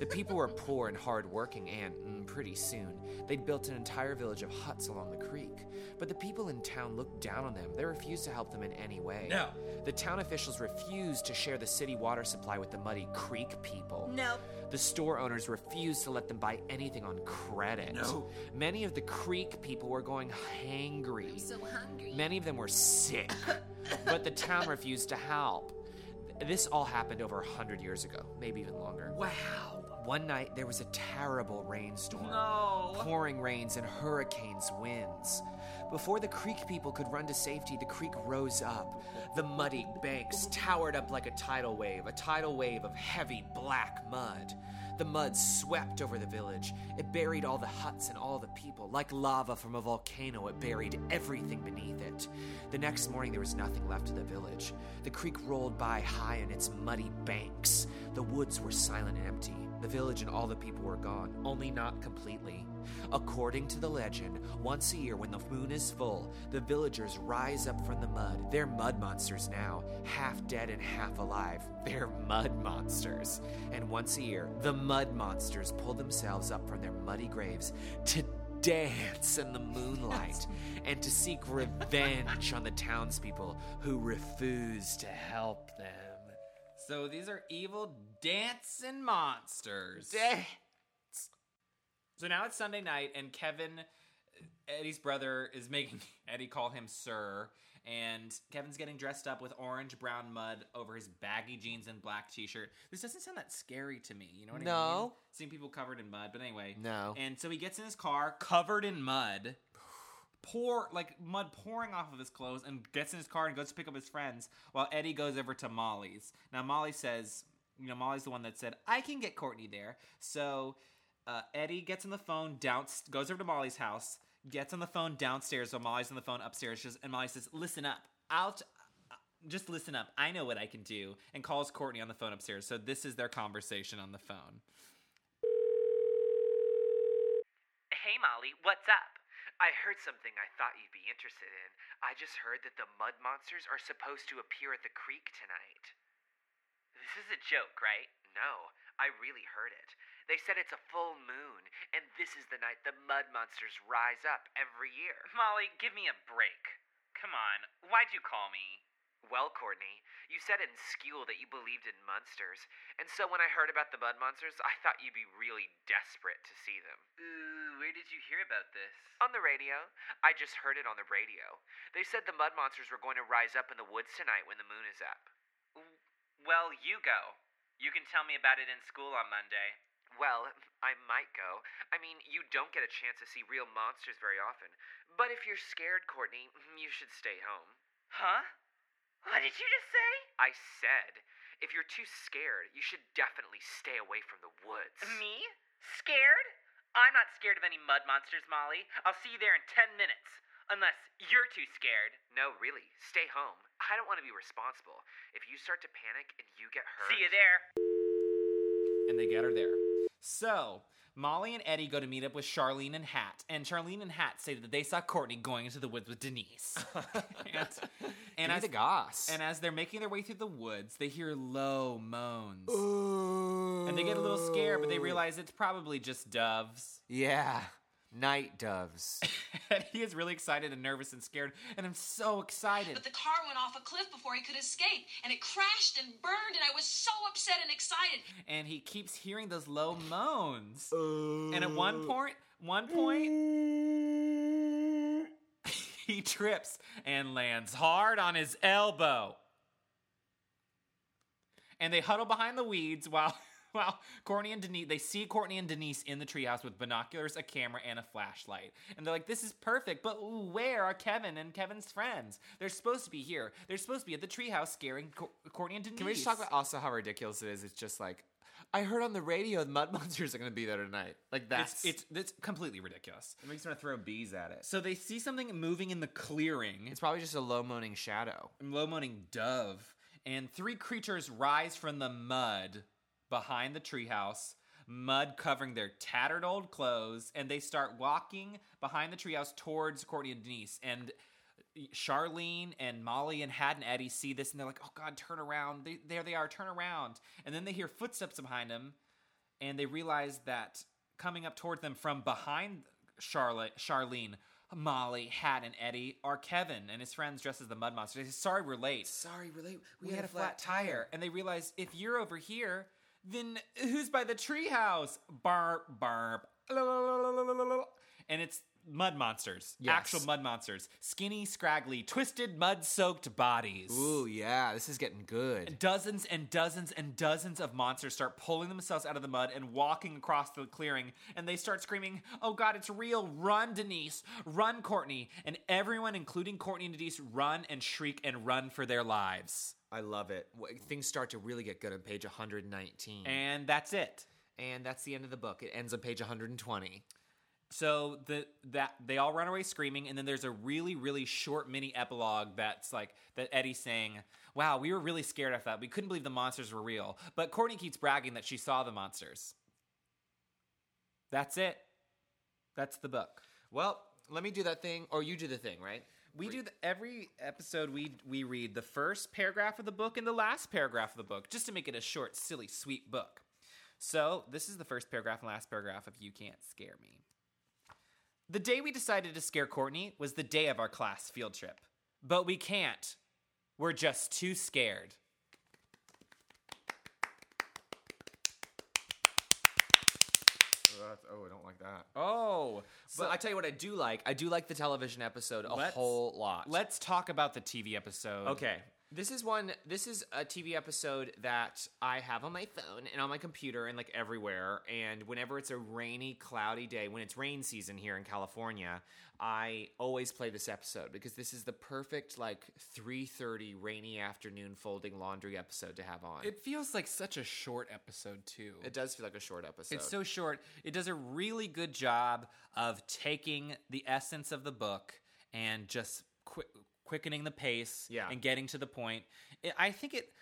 The people were poor and hardworking, and mm, pretty soon they'd built an entire village of huts along the creek. But the people in town looked down on them. They refused to help them in any way. No. The town officials refused to share the city water supply with the Muddy Creek people. No. The store owners refused to let them buy anything on credit. No. Many of the creek people were going hangry. So hungry. Many of them were sick, but the town refused to help. This all happened over a hundred years ago, maybe even longer. Wow. One night there was a terrible rainstorm. No. Pouring rains and hurricanes winds. Before the creek people could run to safety, the creek rose up. The muddy banks towered up like a tidal wave, a tidal wave of heavy black mud. The mud swept over the village. It buried all the huts and all the people. Like lava from a volcano, it buried everything beneath it. The next morning, there was nothing left of the village. The creek rolled by high in its muddy banks. The woods were silent and empty. The village and all the people were gone, only not completely. According to the legend, once a year when the moon is full, the villagers rise up from the mud. They're mud monsters now, half dead and half alive. They're mud monsters. And once a year, the mud monsters pull themselves up from their muddy graves to dance in the moonlight and to seek revenge on the townspeople who refuse to help them. So these are evil dancing monsters. Dance. So now it's Sunday night, and Kevin, Eddie's brother, is making Eddie call him Sir. And Kevin's getting dressed up with orange brown mud over his baggy jeans and black t shirt. This doesn't sound that scary to me. You know what I mean? No. Seeing people covered in mud. But anyway. No. And so he gets in his car covered in mud, pour like mud pouring off of his clothes, and gets in his car and goes to pick up his friends while Eddie goes over to Molly's. Now Molly says, you know, Molly's the one that said, I can get Courtney there. So uh, Eddie gets on the phone, goes over to Molly's house, gets on the phone downstairs while Molly's on the phone upstairs, just, and Molly says, Listen up. I'll. T- uh, just listen up. I know what I can do. And calls Courtney on the phone upstairs. So this is their conversation on the phone. Hey, Molly, what's up? I heard something I thought you'd be interested in. I just heard that the mud monsters are supposed to appear at the creek tonight. This is a joke, right? No, I really heard it. They said it's a full moon, and this is the night the mud monsters rise up every year. Molly, give me a break. Come on, why'd you call me? Well, Courtney, you said in school that you believed in monsters, and so when I heard about the mud monsters, I thought you'd be really desperate to see them. Ooh, where did you hear about this? On the radio. I just heard it on the radio. They said the mud monsters were going to rise up in the woods tonight when the moon is up. Well, you go. You can tell me about it in school on Monday. Well, I might go. I mean, you don't get a chance to see real monsters very often. But if you're scared, Courtney, mm, you should stay home. Huh? What did you just say? I said, if you're too scared, you should definitely stay away from the woods. Me? Scared? I'm not scared of any mud monsters, Molly. I'll see you there in 10 minutes. Unless you're too scared. No, really. Stay home. I don't want to be responsible. If you start to panic and you get hurt. See you there. and they get her there. So Molly and Eddie go to meet up with Charlene and Hat, and Charlene and Hat say that they saw Courtney going into the woods with Denise. and and as, the goss. and as they're making their way through the woods, they hear low moans. Ooh. And they get a little scared, but they realize it's probably just doves. Yeah. Night doves. and he is really excited and nervous and scared, and I'm so excited. But the car went off a cliff before he could escape, and it crashed and burned, and I was so upset and excited. And he keeps hearing those low moans. Oh. And at one point, one point, he trips and lands hard on his elbow. And they huddle behind the weeds while while Courtney and Denise they see Courtney and Denise in the treehouse with binoculars, a camera, and a flashlight. And they're like, "This is perfect, but where are Kevin and Kevin's friends? They're supposed to be here. They're supposed to be at the treehouse scaring Co- Courtney and Denise." Can we just talk about also how ridiculous it is? It's just like, I heard on the radio the mud monsters are going to be there tonight. Like that's It's, it's it's completely ridiculous. It makes me want to throw bees at it. So they see something moving in the clearing. it's probably just a low moaning shadow. A low moaning dove, and three creatures rise from the mud behind the treehouse, mud covering their tattered old clothes, and they start walking behind the treehouse towards Courtney and Denise. And Charlene and Molly and Hat and Eddie see this, and they're like, "Oh God, turn around! They, there they are, turn around!" And then they hear footsteps behind them, and they realize that coming up towards them from behind Charlotte, Charlene. Molly, Hat, and Eddie are Kevin and his friends dressed as the Mud Monster. They say, "Sorry, we're late. Sorry, we're late. We, had, a flat, tire. And they realize if you're over here, then who's by the treehouse? Barb, barb. And it's mud monsters, Yes. actual mud monsters, skinny, scraggly, twisted, mud-soaked bodies. Ooh, yeah, this is getting good. Dozens and dozens and dozens of monsters start pulling themselves out of the mud and walking across the clearing, and they start screaming, Oh God, it's real! Run, Denise! Run, Courtney! And everyone, including Courtney and Denise, run and shriek and run for their lives. I love it. Things start to really get good on page 119. And that's it. and that's the end of the book. It ends on page 120. So the that they all run away screaming, and then there's a really really short mini epilogue that's like that Eddie saying, "Wow, we were really scared of that. We couldn't believe the monsters were real." But Courtney keeps bragging that she saw the monsters. That's it. That's the book. Well, let me do that thing, or you do the thing, right? We do the, every episode. We we read the first paragraph of the book and the last paragraph of the book, just to make it a short, silly, sweet book. So this is the first paragraph and last paragraph of "You Can't Scare Me." The day we decided to scare Courtney was the day of our class field trip, but we can't. We're just too scared. Oh, I don't like that. Oh, But I tell you what, I do like. I do like the television episode a Let's- whole lot. let's talk about the TV episode. Okay. This is one this is a TV episode that I have on my phone and on my computer and like everywhere and whenever it's a rainy cloudy day when it's rain season here in California, I always play this episode because this is the perfect like 3:30 rainy afternoon folding laundry episode to have on. It feels like such a short episode too. it does feel like a short episode. It's so short. It does a really good job of taking the essence of the book and just qui- quickening the pace Yeah. and getting to the point. I think it.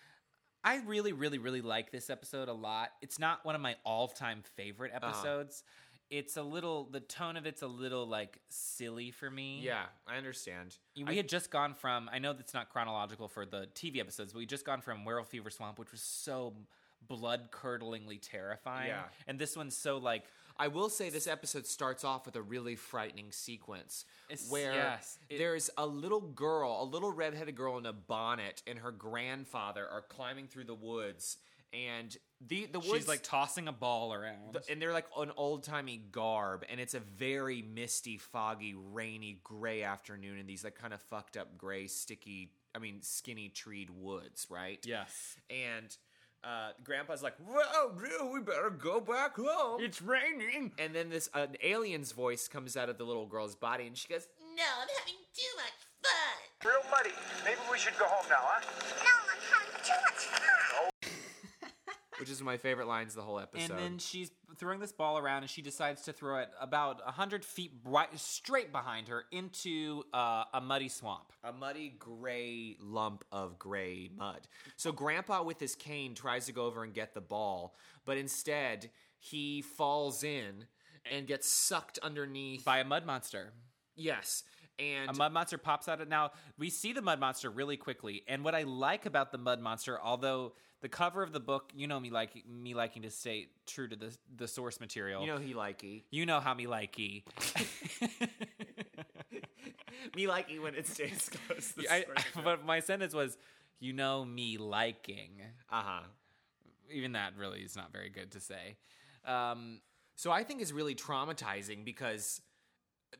I really, really, really like this episode a lot. It's not one of my all-time favorite Uh-huh. episodes. It's a little. The tone of it's a little like silly for me. Yeah, I understand. We had just gone from, I know that's not chronological for the TV episodes, but we just gone from Werewolf Fever Swamp, which was so blood curdlingly terrifying. Yeah. And this one's so like, I will say this episode starts off with a really frightening sequence It's- where yes, it- there's a little girl, a little redheaded girl in a bonnet, and her grandfather are climbing through the woods, and the the woods she's like tossing a ball around. and they're like an old timey garb, and it's a very misty, foggy, rainy, gray afternoon in these like kind of fucked up, gray, sticky, I mean, skinny treed woods, right? yes. And uh, Grandpa's like, "Well, no, we better go back home." It's raining. And then this an alien's voice comes out of the little girl's body, and she goes, No, I'm having too much fun. Real muddy. Maybe we should go home now, huh? No, I'm having too much fun. Which is my favorite lines of the whole episode. And then she's throwing this ball around, and she decides to throw it about 100 feet right, straight behind her into uh, a muddy swamp. a muddy gray lump of gray mud. So Grandpa with his cane tries to go over and get the ball, but instead he falls in and gets sucked underneath. By a mud monster. yes, and A mud monster pops out. Of, now we see the mud monster really quickly, and what I like about the mud monster, although the cover of the book, you know me like me liking to stay true to the the source material. you know he likey. you know how me likey. Me likey when it stays close. the I, but my sentence was, you know me liking. uh-huh. Even that really is not very good to say. Um, So I think is really traumatizing because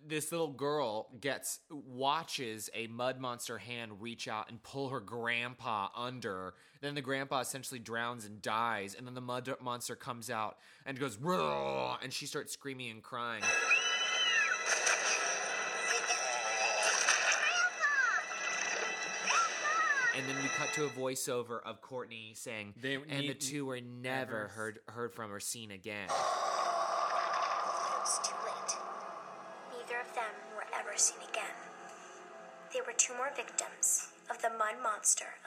this little girl gets watches a mud monster hand reach out and pull her grandpa under. Then the grandpa essentially drowns and dies, and then the mud monster comes out and goes "Roar," and she starts screaming and crying. And then we cut to a voiceover of Courtney saying, They "And the two were never never- heard heard from or seen again."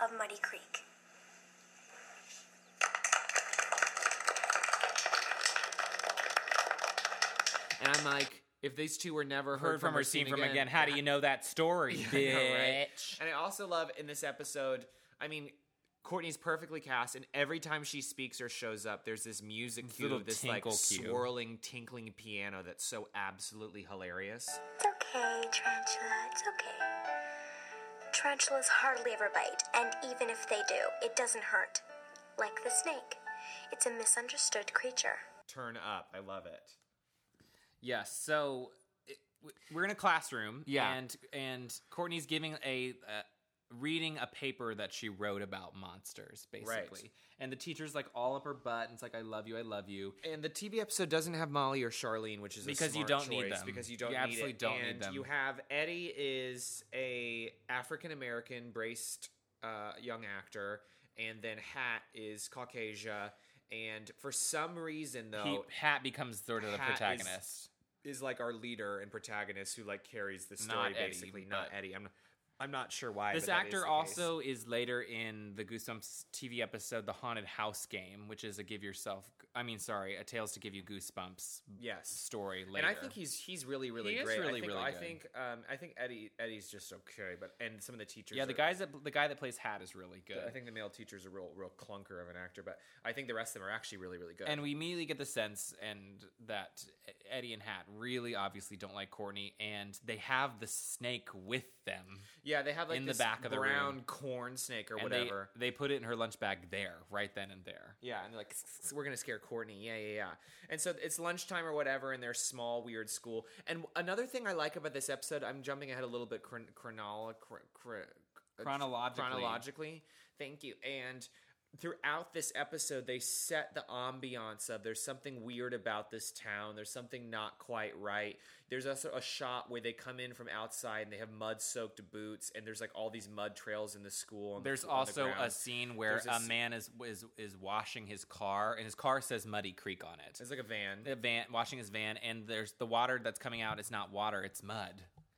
of Muddy Creek. And I'm like, if these two were never heard, heard from or seen from again. How do you know that story, I know, right? bitch? And I also love in this episode, I mean, Courtney's perfectly cast, and every time she speaks or shows up, there's this music cue, little this like cue. swirling, tinkling piano that's so absolutely hilarious. It's okay, Tarantula. It's okay. Tarantulas hardly ever bite, and even if they do, it doesn't hurt. Like the snake. It's a misunderstood creature. Turn up, I love it. Yes. So, it- we're in a classroom. Yeah. and and Courtney's giving a. Uh, Reading a paper that she wrote about monsters, basically, and the teacher's like all up her butt, and it's like, "I love you, I love you." And the TV episode doesn't have Molly or Charlene, which is a Because you don't need them. Because you don't You need absolutely it. don't need them. You have Eddie is a African American braced uh, young actor, and then Hat is Caucasia. And for some reason, He, though, Hat becomes sort of the Hat is- protagonist. is like our leader and protagonist who like carries the story Not Eddie, basically, not but- Eddie. I'm I'm not sure why. This but that is actor also is later in the Goosebumps TV episode, The Haunted House Game, which is a give yourself, I mean, sorry, a Tales to Give You Goosebumps yes. story later. And I think he's he's really really He great. really, I think, really I think um, I think Eddie Eddie's just okay, but and some of the teachers. yeah, the are- guys that the guy that plays Hat is really good. I think the male teacher's a real real clunker of an actor, but I think the rest of them are actually really really good. and we immediately get the sense and that Eddie and Hat really obviously don't like Courtney, and they have the snake with them. Yeah, they have like in the this back of the room. brown corn snake or and whatever. They, they put it in her lunch bag there, right then and there. Yeah, and they're like, we're gonna scare Courtney. Yeah, yeah, yeah. And so it's lunchtime or whatever in their small weird school. And another thing I like about this episode, I'm jumping ahead a little bit chron- chronolo- chro- chro- Chronologically. Chronologically, thank you. And throughout this episode, they set the ambiance of there's something weird about this town. There's something not quite right. There's also a shot where they come in from outside and they have mud soaked boots, and there's like all these mud trails in the school. the- There's the also a scene where There's a man is, is is washing his car, and his car says Muddy Creek on it. It's like a van. The van washing his van, and there's the water that's coming out. It's not water; it's mud.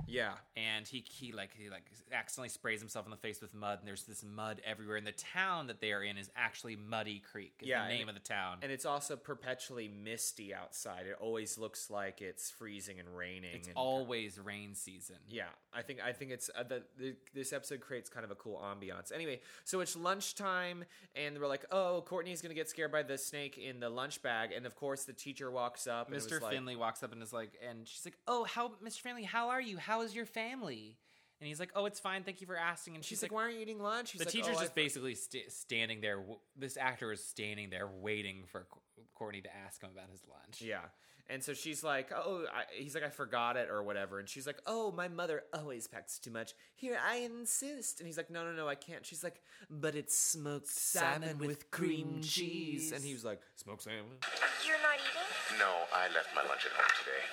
Yeah. And he he like he like accidentally sprays himself in the face with mud, and there's this mud everywhere. And the town that they are in is actually Muddy Creek. Is Yeah, the name it- of the town. And it's also perpetually misty outside. It always looks like it's freezing and raining. it's and always rain season. yeah. I think I think it's uh, the, the this episode creates kind of a cool ambiance. Anyway, so it's lunchtime, and we're like, oh, Courtney's gonna get scared by the snake in the lunch bag, and of course the teacher walks up. Mr. was like- Finley walks up and is like, and she's like, "Oh, how, Mr. Finley, how are you? How is your family?" And he's like, "Oh, it's fine. Thank you for asking." And She's like, why aren't you eating lunch? He's the like, teacher's "Oh, I just for- basically st- standing there. w- This actor is standing there waiting for Co- Courtney to ask him about his lunch. Yeah. And so she's like, oh, I, he's like, I forgot it or whatever. And she's like, oh, my mother always packs too much. Here, I insist. And he's like, no, no, no, I can't. She's like, but it's smoked salmon, with cream cheese. And he was like, smoked salmon? You're not eating? No, I left my lunch at home today.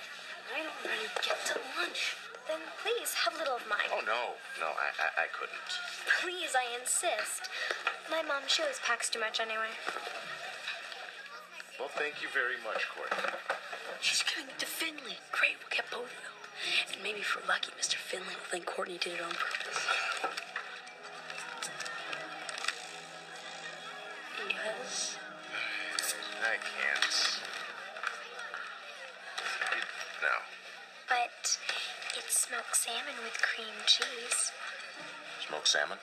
I don't want to get to lunch. Then please have a little of mine. Oh, no. No, I, I, I couldn't. Please, I insist. My mom, she always packs too much anyway. Well, thank you very much, Courtney. She's giving it to Finley. Great, we'll get both of them. And maybe if we're lucky, Mr. Finley will think Courtney did it on purpose. Salmon with cream cheese. Smoked salmon?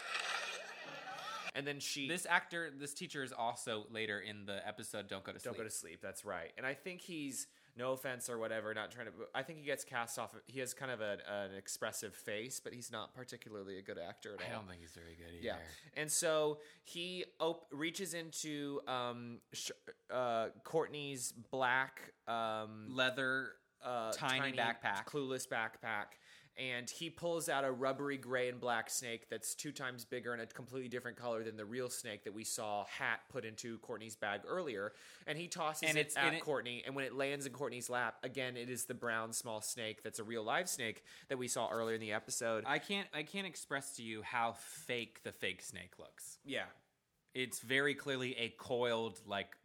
And then she. This actor, this teacher is also later in the episode "Don't Go to sleep. Don't go to sleep. That's right. And I think he's no offense or whatever. Not trying to. I think he gets cast off. He has kind of a, an expressive face, but he's not particularly a good actor at all. I don't think he's very good either. Yeah, and so he op- reaches into um, sh- uh, Courtney's black um, Leather, uh, tiny, backpack. clueless backpack, and he pulls out a rubbery gray and black snake that's two times bigger and a completely different color than the real snake that we saw Hat put into Courtney's bag earlier. And he tosses And it at and Courtney, and when it lands in Courtney's lap, again, it is the brown small snake that's a real live snake that we saw earlier in the episode. I can't, I can't express to you how fake the fake snake looks. yeah. It's very clearly a coiled, like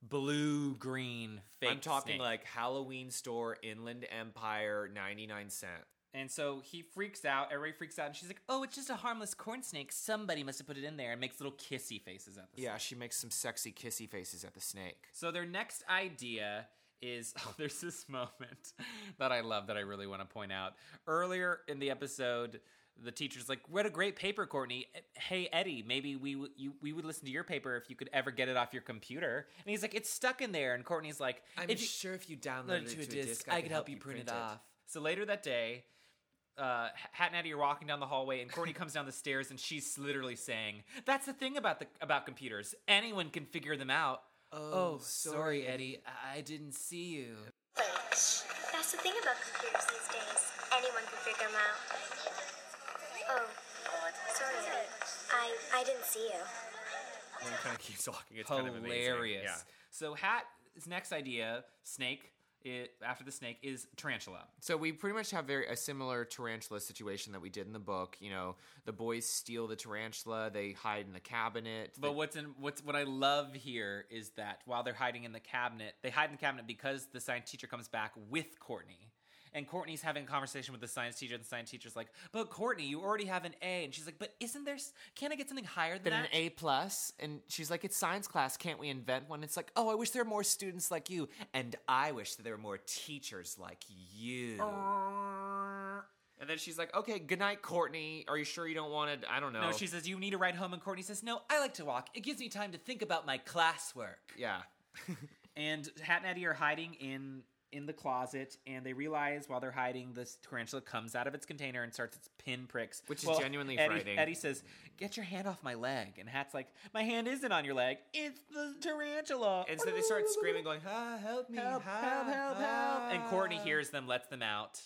blue green fake. I'm talking snake. like Halloween store, Inland Empire, 99 cent. And so he freaks out. Everybody freaks out, and she's like, "Oh, it's just a harmless corn snake. Somebody must have put it in there." And makes little kissy faces at the snake. Yeah, she makes some sexy kissy faces at the snake. So their next idea is oh, there's this moment that I love that I really want to point out. Earlier in the episode, the teacher's like, "What a great paper, Courtney. Hey Eddie, maybe we w- you we would listen to your paper if you could ever get it off your computer." And he's like, "It's stuck in there." And Courtney's like, I'm "If you sure if you download it it to a disc, I could help you print it off." So later that day. Uh, Hat and Eddie are walking down the hallway, and Courtney comes down the stairs, and she's literally saying, "That's the thing about the about computers. Anyone can figure them out." Oh, sorry, Eddie. I I didn't see you. Thanks. That's the thing about computers these days. Anyone can figure them out. Oh, sorry, Eddie. I I didn't see you. And kind of keeps walking. It's kind of amazing. hilarious. Yeah. So Hat's next idea, snake, it, after the snake is tarantula. So we pretty much have very a similar tarantula situation that we did in the book. You know, the boys steal the tarantula, they hide in the cabinet. But the- what's in what's what I love here is that while they're hiding in the cabinet, they hide in the cabinet because the science teacher comes back with Courtney. And Courtney's having a conversation with the science teacher, and the science teacher's like, "But Courtney, you already have an A." And she's like, "But isn't there? Can't I get something higher than Then an that?" A plus, and she's like, "It's science class. Can't we invent one?" It's like, "Oh, I wish there were more students like you, and I wish that there were more teachers like you." And then she's like, "Okay, good night, Courtney. Are you sure you don't want to? I don't know." No, she says, "You need to ride home," and Courtney says, "No, I like to walk. It gives me time to think about my classwork." yeah. And Hat and Eddie are hiding in in the closet, and they realize while they're hiding, this tarantula comes out of its container and starts its pin pricks, Which is genuinely Eddie, frightening. Eddie says, "Get your hand off my leg," and Hat's like, "My hand isn't on your leg. It's the tarantula." And so they start screaming, going, ah, help me, Help! ah, Help! Help! Help! And Courtney ah." hears them, lets them out.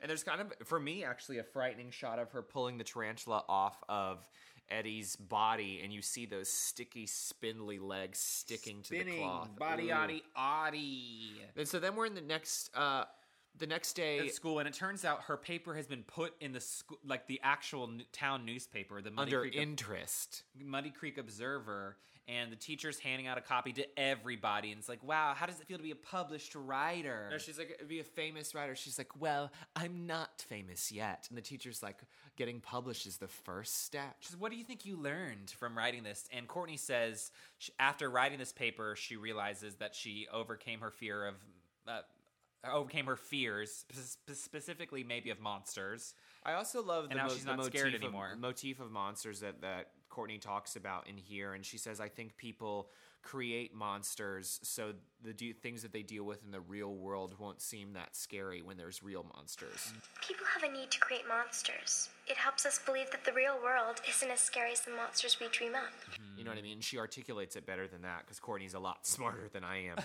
And there's kind of, for me, actually, a frightening shot of her pulling the tarantula off of Eddie's body, and you see those sticky, spindly legs sticking to the cloth. body, oddy, oddy. And so then we're in the next, uh, the next day. At school, and it turns out her paper has been put in the school, like the actual n- town newspaper, the Muddy under Creek interest. Muddy Creek Observer, and the teacher's handing out a copy to everybody, and it's like, wow, how does it feel to be a published writer? No, she's like, be a famous writer. She's like, well, I'm not famous yet. And the teacher's like, getting published is the first step. She says, what do you think you learned from writing this? And Courtney says, sh after writing this paper, she realizes that she overcame her fear of. Uh, overcame her fears, specifically maybe of monsters. I also love the, mo- she's the not scared motif anymore. Of, motif of monsters that that Courtney talks about in here, and she says, "I think people create monsters so the do- things that they deal with in the real world won't seem that scary when there's real monsters." People have a need to create monsters. It helps us believe that the real world isn't as scary as the monsters we dream up. You know what I mean? She articulates it better than that because Courtney's a lot smarter than I am.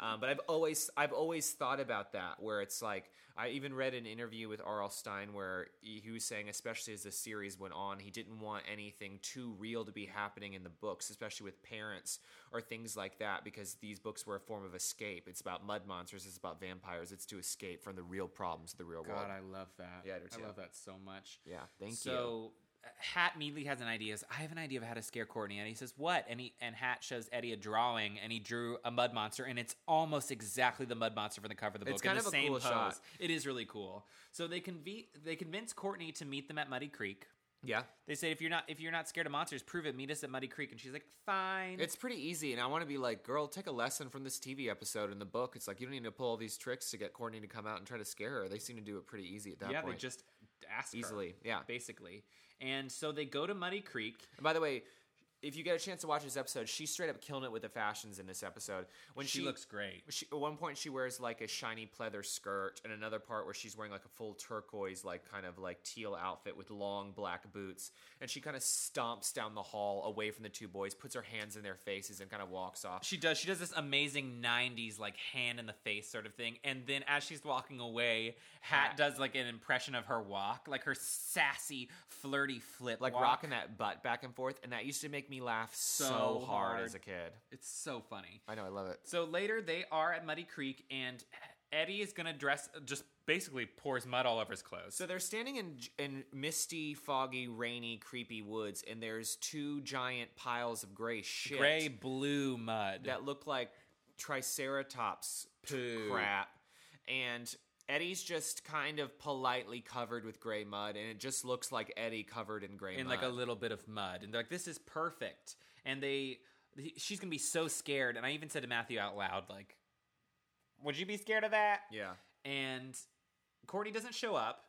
um, but I've always, I've always thought about that. Where it's like, I even read an interview with R.L. Stine where he he was saying, especially as the series went on, he didn't want anything too real to be happening in the books, especially with parents or things like that, because these books were a form of escape. It's about mud monsters. It's about vampires. It's to escape from the real problems of the real world. God, I love that. Yeah, I too. love that so much. Yeah, thank you. so, Hat immediately has an idea. Says, I have an idea of how to scare Courtney, and he says, "What?" And he and Hat shows Eddie a drawing, and he drew a mud monster, and it's almost exactly the mud monster from the cover of the book. It's in kind the of a same cool pose. shot. It is really cool. So they conve- they convince Courtney to meet them at Muddy Creek. yeah. They say, "If you're not if you're not scared of monsters, prove it. Meet us at Muddy Creek." And she's like, "Fine." It's pretty easy, and I want to be like, girl, take a lesson from this TV episode in the book. It's like you don't need to pull all these tricks to get Courtney to come out and try to scare her. They seem to do it pretty easy at that yeah, point. they just ask her, Easily, yeah. basically. And so they go to Muddy Creek. And by the way, if you get a chance to watch this episode, she's straight up killing it with the fashions in this episode. When She looks great. She, at one point, she wears like a shiny pleather skirt, and another part where she's wearing like a full turquoise, like kind of like teal outfit with long black boots. And she kind of stomps down the hall away from the two boys, puts her hands in their faces, and kind of walks off. She does. She does this amazing '90s like hand in the face sort of thing, and then as she's walking away, Hat Hat. does like an impression of her walk, like her sassy, flirty flip, like walk. rocking that butt back and forth, and that used to make me laugh so, So hard, hard. as a kid. It's so funny. I know, I love it. So later they are at Muddy Creek, and Eddie is gonna dress just basically pours mud all over his clothes. So they're standing in in misty, foggy, rainy, creepy woods, and there's two giant piles of gray shit gray blue mud. that look like Triceratops Poo. crap, and. Eddie's just kind of politely covered with gray mud, and it just looks like Eddie covered in gray in mud. like a little bit of mud, and they're like, "This is perfect." And they, she's gonna be so scared. And I even said to Matthew out loud, like, "Would you be scared of that?" yeah. And Courtney doesn't show up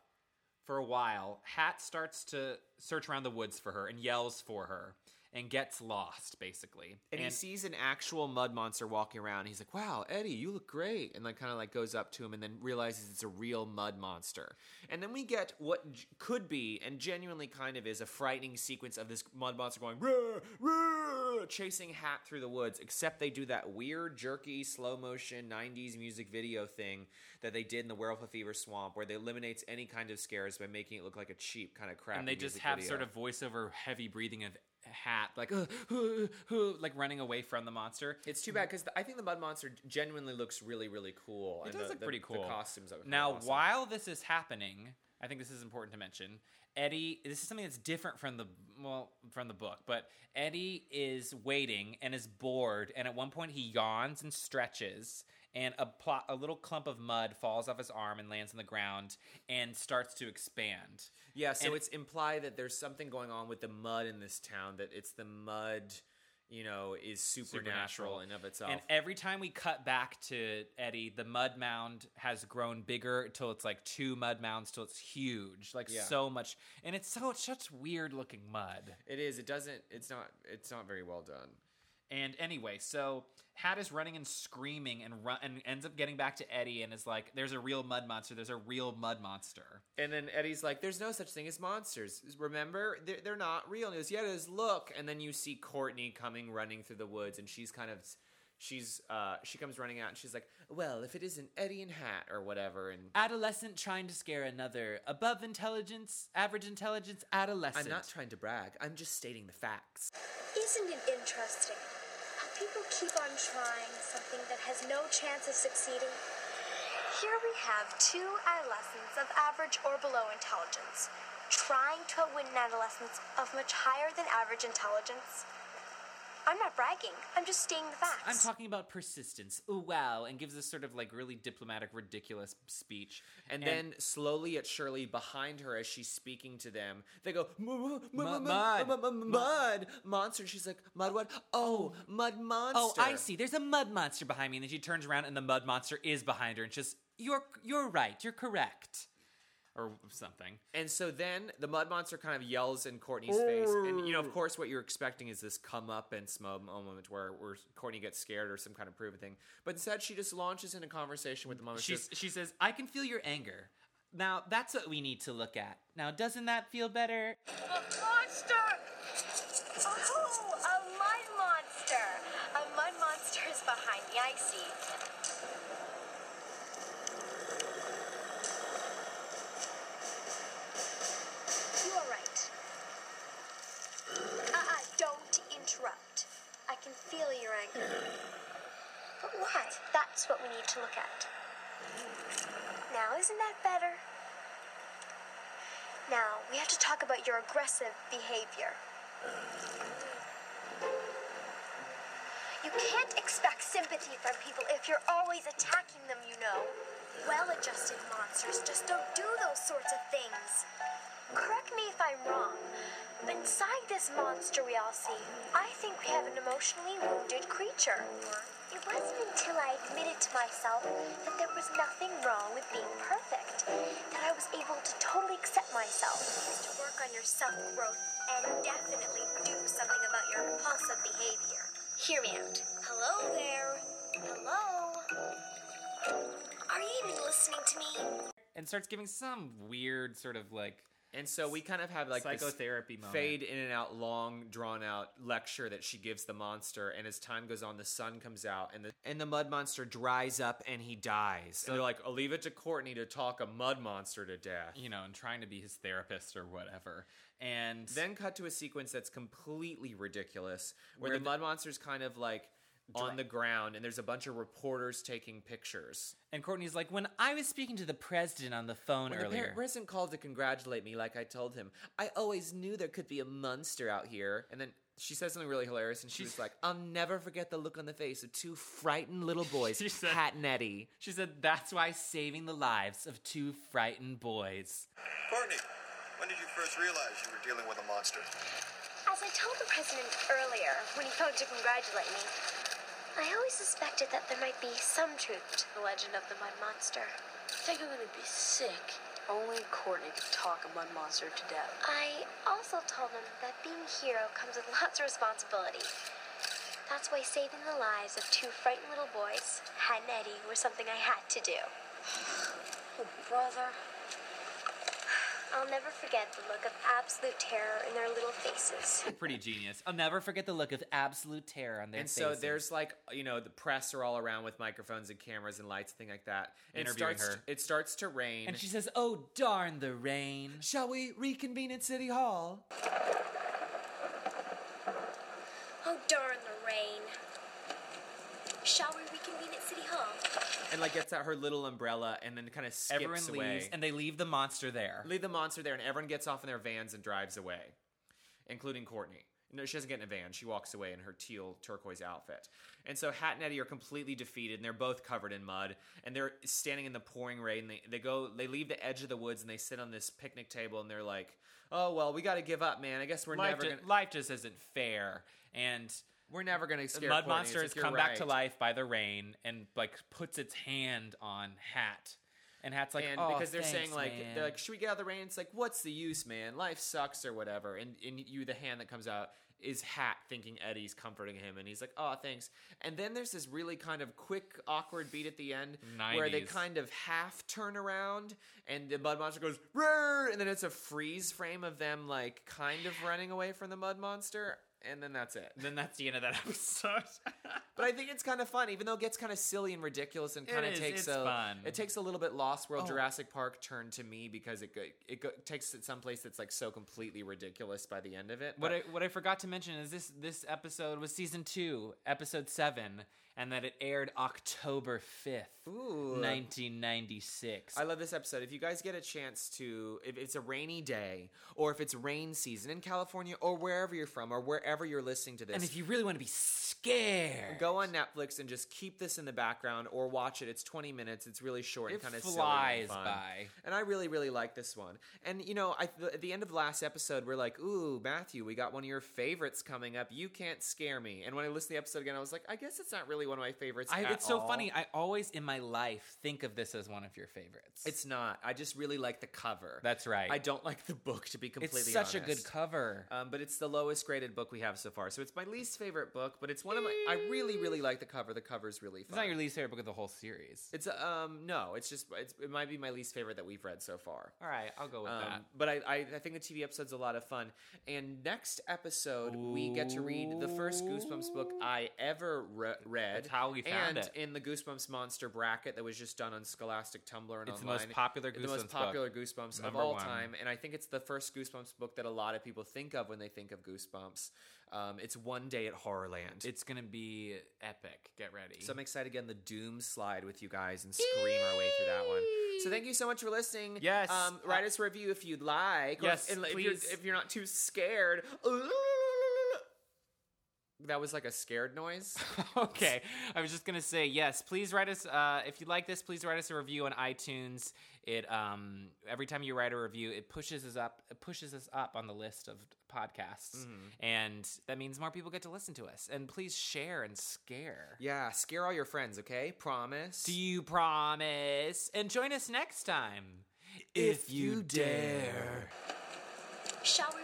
for a while. Hat starts to search around the woods for her and yells for her and gets lost basically. And, he sees an actual mud monster walking around. He's like, "Wow, Eddie, you look great!" And like, kind of like goes up to him, and then realizes it's a real mud monster. And then we get what j- could be, and genuinely kind of is, a frightening sequence of this mud monster going, "Rah, rah," chasing Hat through the woods. Except they do that weird, jerky, slow motion '90s music video thing that they did in the Werewolf of Fever Swamp, where they eliminates any kind of scares by making it look like a cheap kind of crap. and they just have sort of voiceover heavy breathing of Hat like uh, uh, uh, like running away from the monster. It's too bad because I think the mud monster genuinely looks really, really cool. It and does the, look the- pretty cool. The costumes are now, awesome. while this is happening, I think this is important to mention. Eddie, this is something that's different from the well from the book, but Eddie is waiting and is bored, and at one point he yawns and stretches, and a plot, a little clump of mud falls off his arm and lands on the ground and starts to expand. Yeah, so And- it's implied that there's something going on with the mud in this town. That it's the mud, you know, is supernatural, in of itself. And every time we cut back to Eddie, the mud mound has grown bigger until it's like two mud mounds till it's huge, like Yeah. so much. And it's so it's such weird looking mud. it is. It doesn't. It's not. It's not very well done. And anyway, so Hat is running and screaming and run and ends up getting back to Eddie and is like, "There's a real mud monster. There's a real mud monster." And then Eddie's like, "There's no such thing as monsters. Remember, they're, they're not real." And he goes, "Yeah, it is. Look." And then you see Courtney coming running through the woods, and she's kind of, she's, uh, she comes running out, and she's like, "Well, if it isn't Eddie and Hat or whatever," and Adolescent trying to scare another above intelligence, average intelligence adolescent. I'm not trying to brag. I'm just stating the facts. Isn't it interesting how people keep on trying something that has no chance of succeeding? Here we have two adolescents of average or below intelligence trying to outwit an adolescent of much higher than average intelligence. I'm not bragging, I'm just stating the facts. I'm talking about persistence. Ooh, wow. And gives this sort of like really diplomatic, ridiculous speech. And, then slowly yet Shirley behind her as she's speaking to them, they go "Mu- mu- mu- Mu- mu- mud. mu- mu- mu- mud monster. And she's like mud what? Oh, mud monster. Oh, I see. There's a mud monster behind me. And then she turns around and the mud monster is behind her. And she's, you're, you're right. You're correct. Or something. And so then the mud monster kind of yells in Courtney's face, and you know, of oh. course, what you're expecting is this come up and smo moment where where Courtney gets scared or some kind of proven thing. But instead, she just launches into conversation with the mom. and She's, she says, I can feel your anger. Now, that's what we need to look at. Now, doesn't that feel better? A monster! Oh, a mud monster! A mud monster is behind me, I see. You are right. Uh-uh, don't interrupt. I can But why? That's what we need to look at. Now, isn't that better? Now, we have to talk about your aggressive behavior. You can't expect sympathy from people if you're always attacking them, you know. Well adjusted monsters just don't do those sorts of things. Correct me if I'm wrong, but inside this monster we all see, I think we have an emotionally wounded creature. It wasn't until I admitted to myself that there was nothing wrong with being perfect that I was able to totally accept myself. To work on your self growth and definitely do something about your compulsive behavior. Hear me out. Hello there. Hello. Are you even listening to me? And starts giving some weird sort of like and so we kind of have like this psychotherapy moment. fade in and out, long drawn out lecture that she gives the monster. And as time goes on, the sun comes out, and the and the mud monster dries up, and he dies. and they're like, "I'll leave it to Courtney to talk a mud monster to death." you know, and trying to be his therapist or whatever. And Then cut to a sequence that's completely ridiculous, where, Where the, the- mud monster's kind of like on the ground, and there's a bunch of reporters taking pictures. and Courtney's like, when I was speaking to the president on the phone When the earlier, par- president called to congratulate me, like I told him, I always knew there could be a monster out here. And then she said something really hilarious, and she was like, "I'll never forget the look on the face of two frightened little boys, She said- Pat and Eddie." she said, "That's why saving the lives of two frightened boys." Courtney, when did you first realize you were dealing with a monster? As I told the president earlier when he phoned to congratulate me, I always suspected that there might be some truth to the legend of the mud monster. I think I'm gonna be sick. Only Courtney could talk a mud monster to death. I also told him that being a hero comes with lots of responsibility. That's why saving the lives of two frightened little boys, Hat and Eddie, was something I had to do. Oh, brother. I'll never forget the look of absolute terror in their little faces. Pretty genius. I'll never forget the look of absolute terror on their faces. and so there's like you know the press are all around with microphones and cameras and lights and thing like that. And it Interviewing starts her. it starts to rain. and she says, "Oh darn the rain." Shall we reconvene at City Hall? Oh, darn the rain. Shall we reconvene at City Hall? And like gets out her little umbrella and then kind of skips Everyone away. leaves, and they leave the monster there. leave the monster there, and everyone gets off in their vans and drives away, including Courtney. No, she doesn't get in a van. She walks away in her teal turquoise outfit. And so Hat and Eddie are completely defeated, and they're both covered in mud. And they're standing in the pouring rain. And They, they go, they leave the edge of the woods, and they sit on this picnic table, and they're like, "Oh well, we got to give up, man. I guess we're life, never ju- gonna, life just isn't fair, and we're never gonna the scare mud Courtney." monster It's has like, "You're come back to life by the rain and like puts its hand on Hat, and Hat's like, and "Oh, because they're saying like man." they're like should we get out of the rain? It's like what's the use man? Life sucks or whatever. And, and you the hand that comes out is hat thinking eddie's comforting him and he's like oh thanks. And then there's this really kind of quick awkward beat at the end where they kind of half turn around and the mud monster goes Roar! and then it's a freeze frame of them like kind of running away from the mud monster and then that's it And then that's the end of that episode. but I think it's kind of fun, even though it gets kind of silly and ridiculous, and It kind of is, takes a fun. it takes a little bit Lost World Oh. Jurassic Park turn to me because it go, it takes it someplace that's like so completely ridiculous by the end of it. What I, what I forgot to mention is this this episode was season two, episode seven, and that it aired October fifth, Ooh. nineteen ninety six. I love this episode. If you guys get a chance to, if it's a rainy day, or if it's rain season in California, or wherever you're from, or wherever you're listening to this, And if you really want to be scared, go on Netflix and just keep this in the background, or watch it. It's 20 minutes. It's really short and It kind of flies by. And I really, really like this one. And you know, I, the, at the end of the last episode, we're like, "Ooh, Matthew, we got one of your favorites coming up. You can't scare me." And when I listened to the episode again, I was like, "I guess it's not really one of my favorites." I, it's so all." funny. I always in my life think of this as one of your favorites. It's not. I just really like the cover. That's right. I don't like the book to be completely. it's such a good cover. Um, but it's the lowest graded book we have so far, so it's my least favorite book. But it's one of my. I really, really like the cover. The cover's really fun. it's not your least favorite book of the whole series. It's um no, it's just it's, it might be my least favorite that we've read so far. All right, I'll go with that. Um, but I, I I think the TV episode's a lot of fun. And next episode we get to read the first Goosebumps book I ever re- read. That's how we found and it. in the Goosebumps monster bracket that was just done on Scholastic Tumblr and It's the most popular the most Goosebumps popular book. Goosebumps of all one. time, and I think it's the first Goosebumps book that a lot of people think of when they think of Goosebumps. Um, it's One Day at Horrorland. It's gonna be epic. Get ready. So I'm excited to get in the Doom slide with you guys and scream our way through that one. So thank you so much for listening. Yes. Um, write us a review if you'd like. or Yes, if, and if you're, please. if you're not too scared. That was like a scared noise. okay, I was just gonna say yes. Please write us uh, if you like this. Please write us a review on iTunes. It um, every time you write a review, it pushes us up. It pushes us up on the list of podcasts, Mm-hmm. and that means more people get to listen to us. And please share and scare. yeah, scare all your friends, okay? Promise. Do you promise? And join us next time, If you dare. Shall we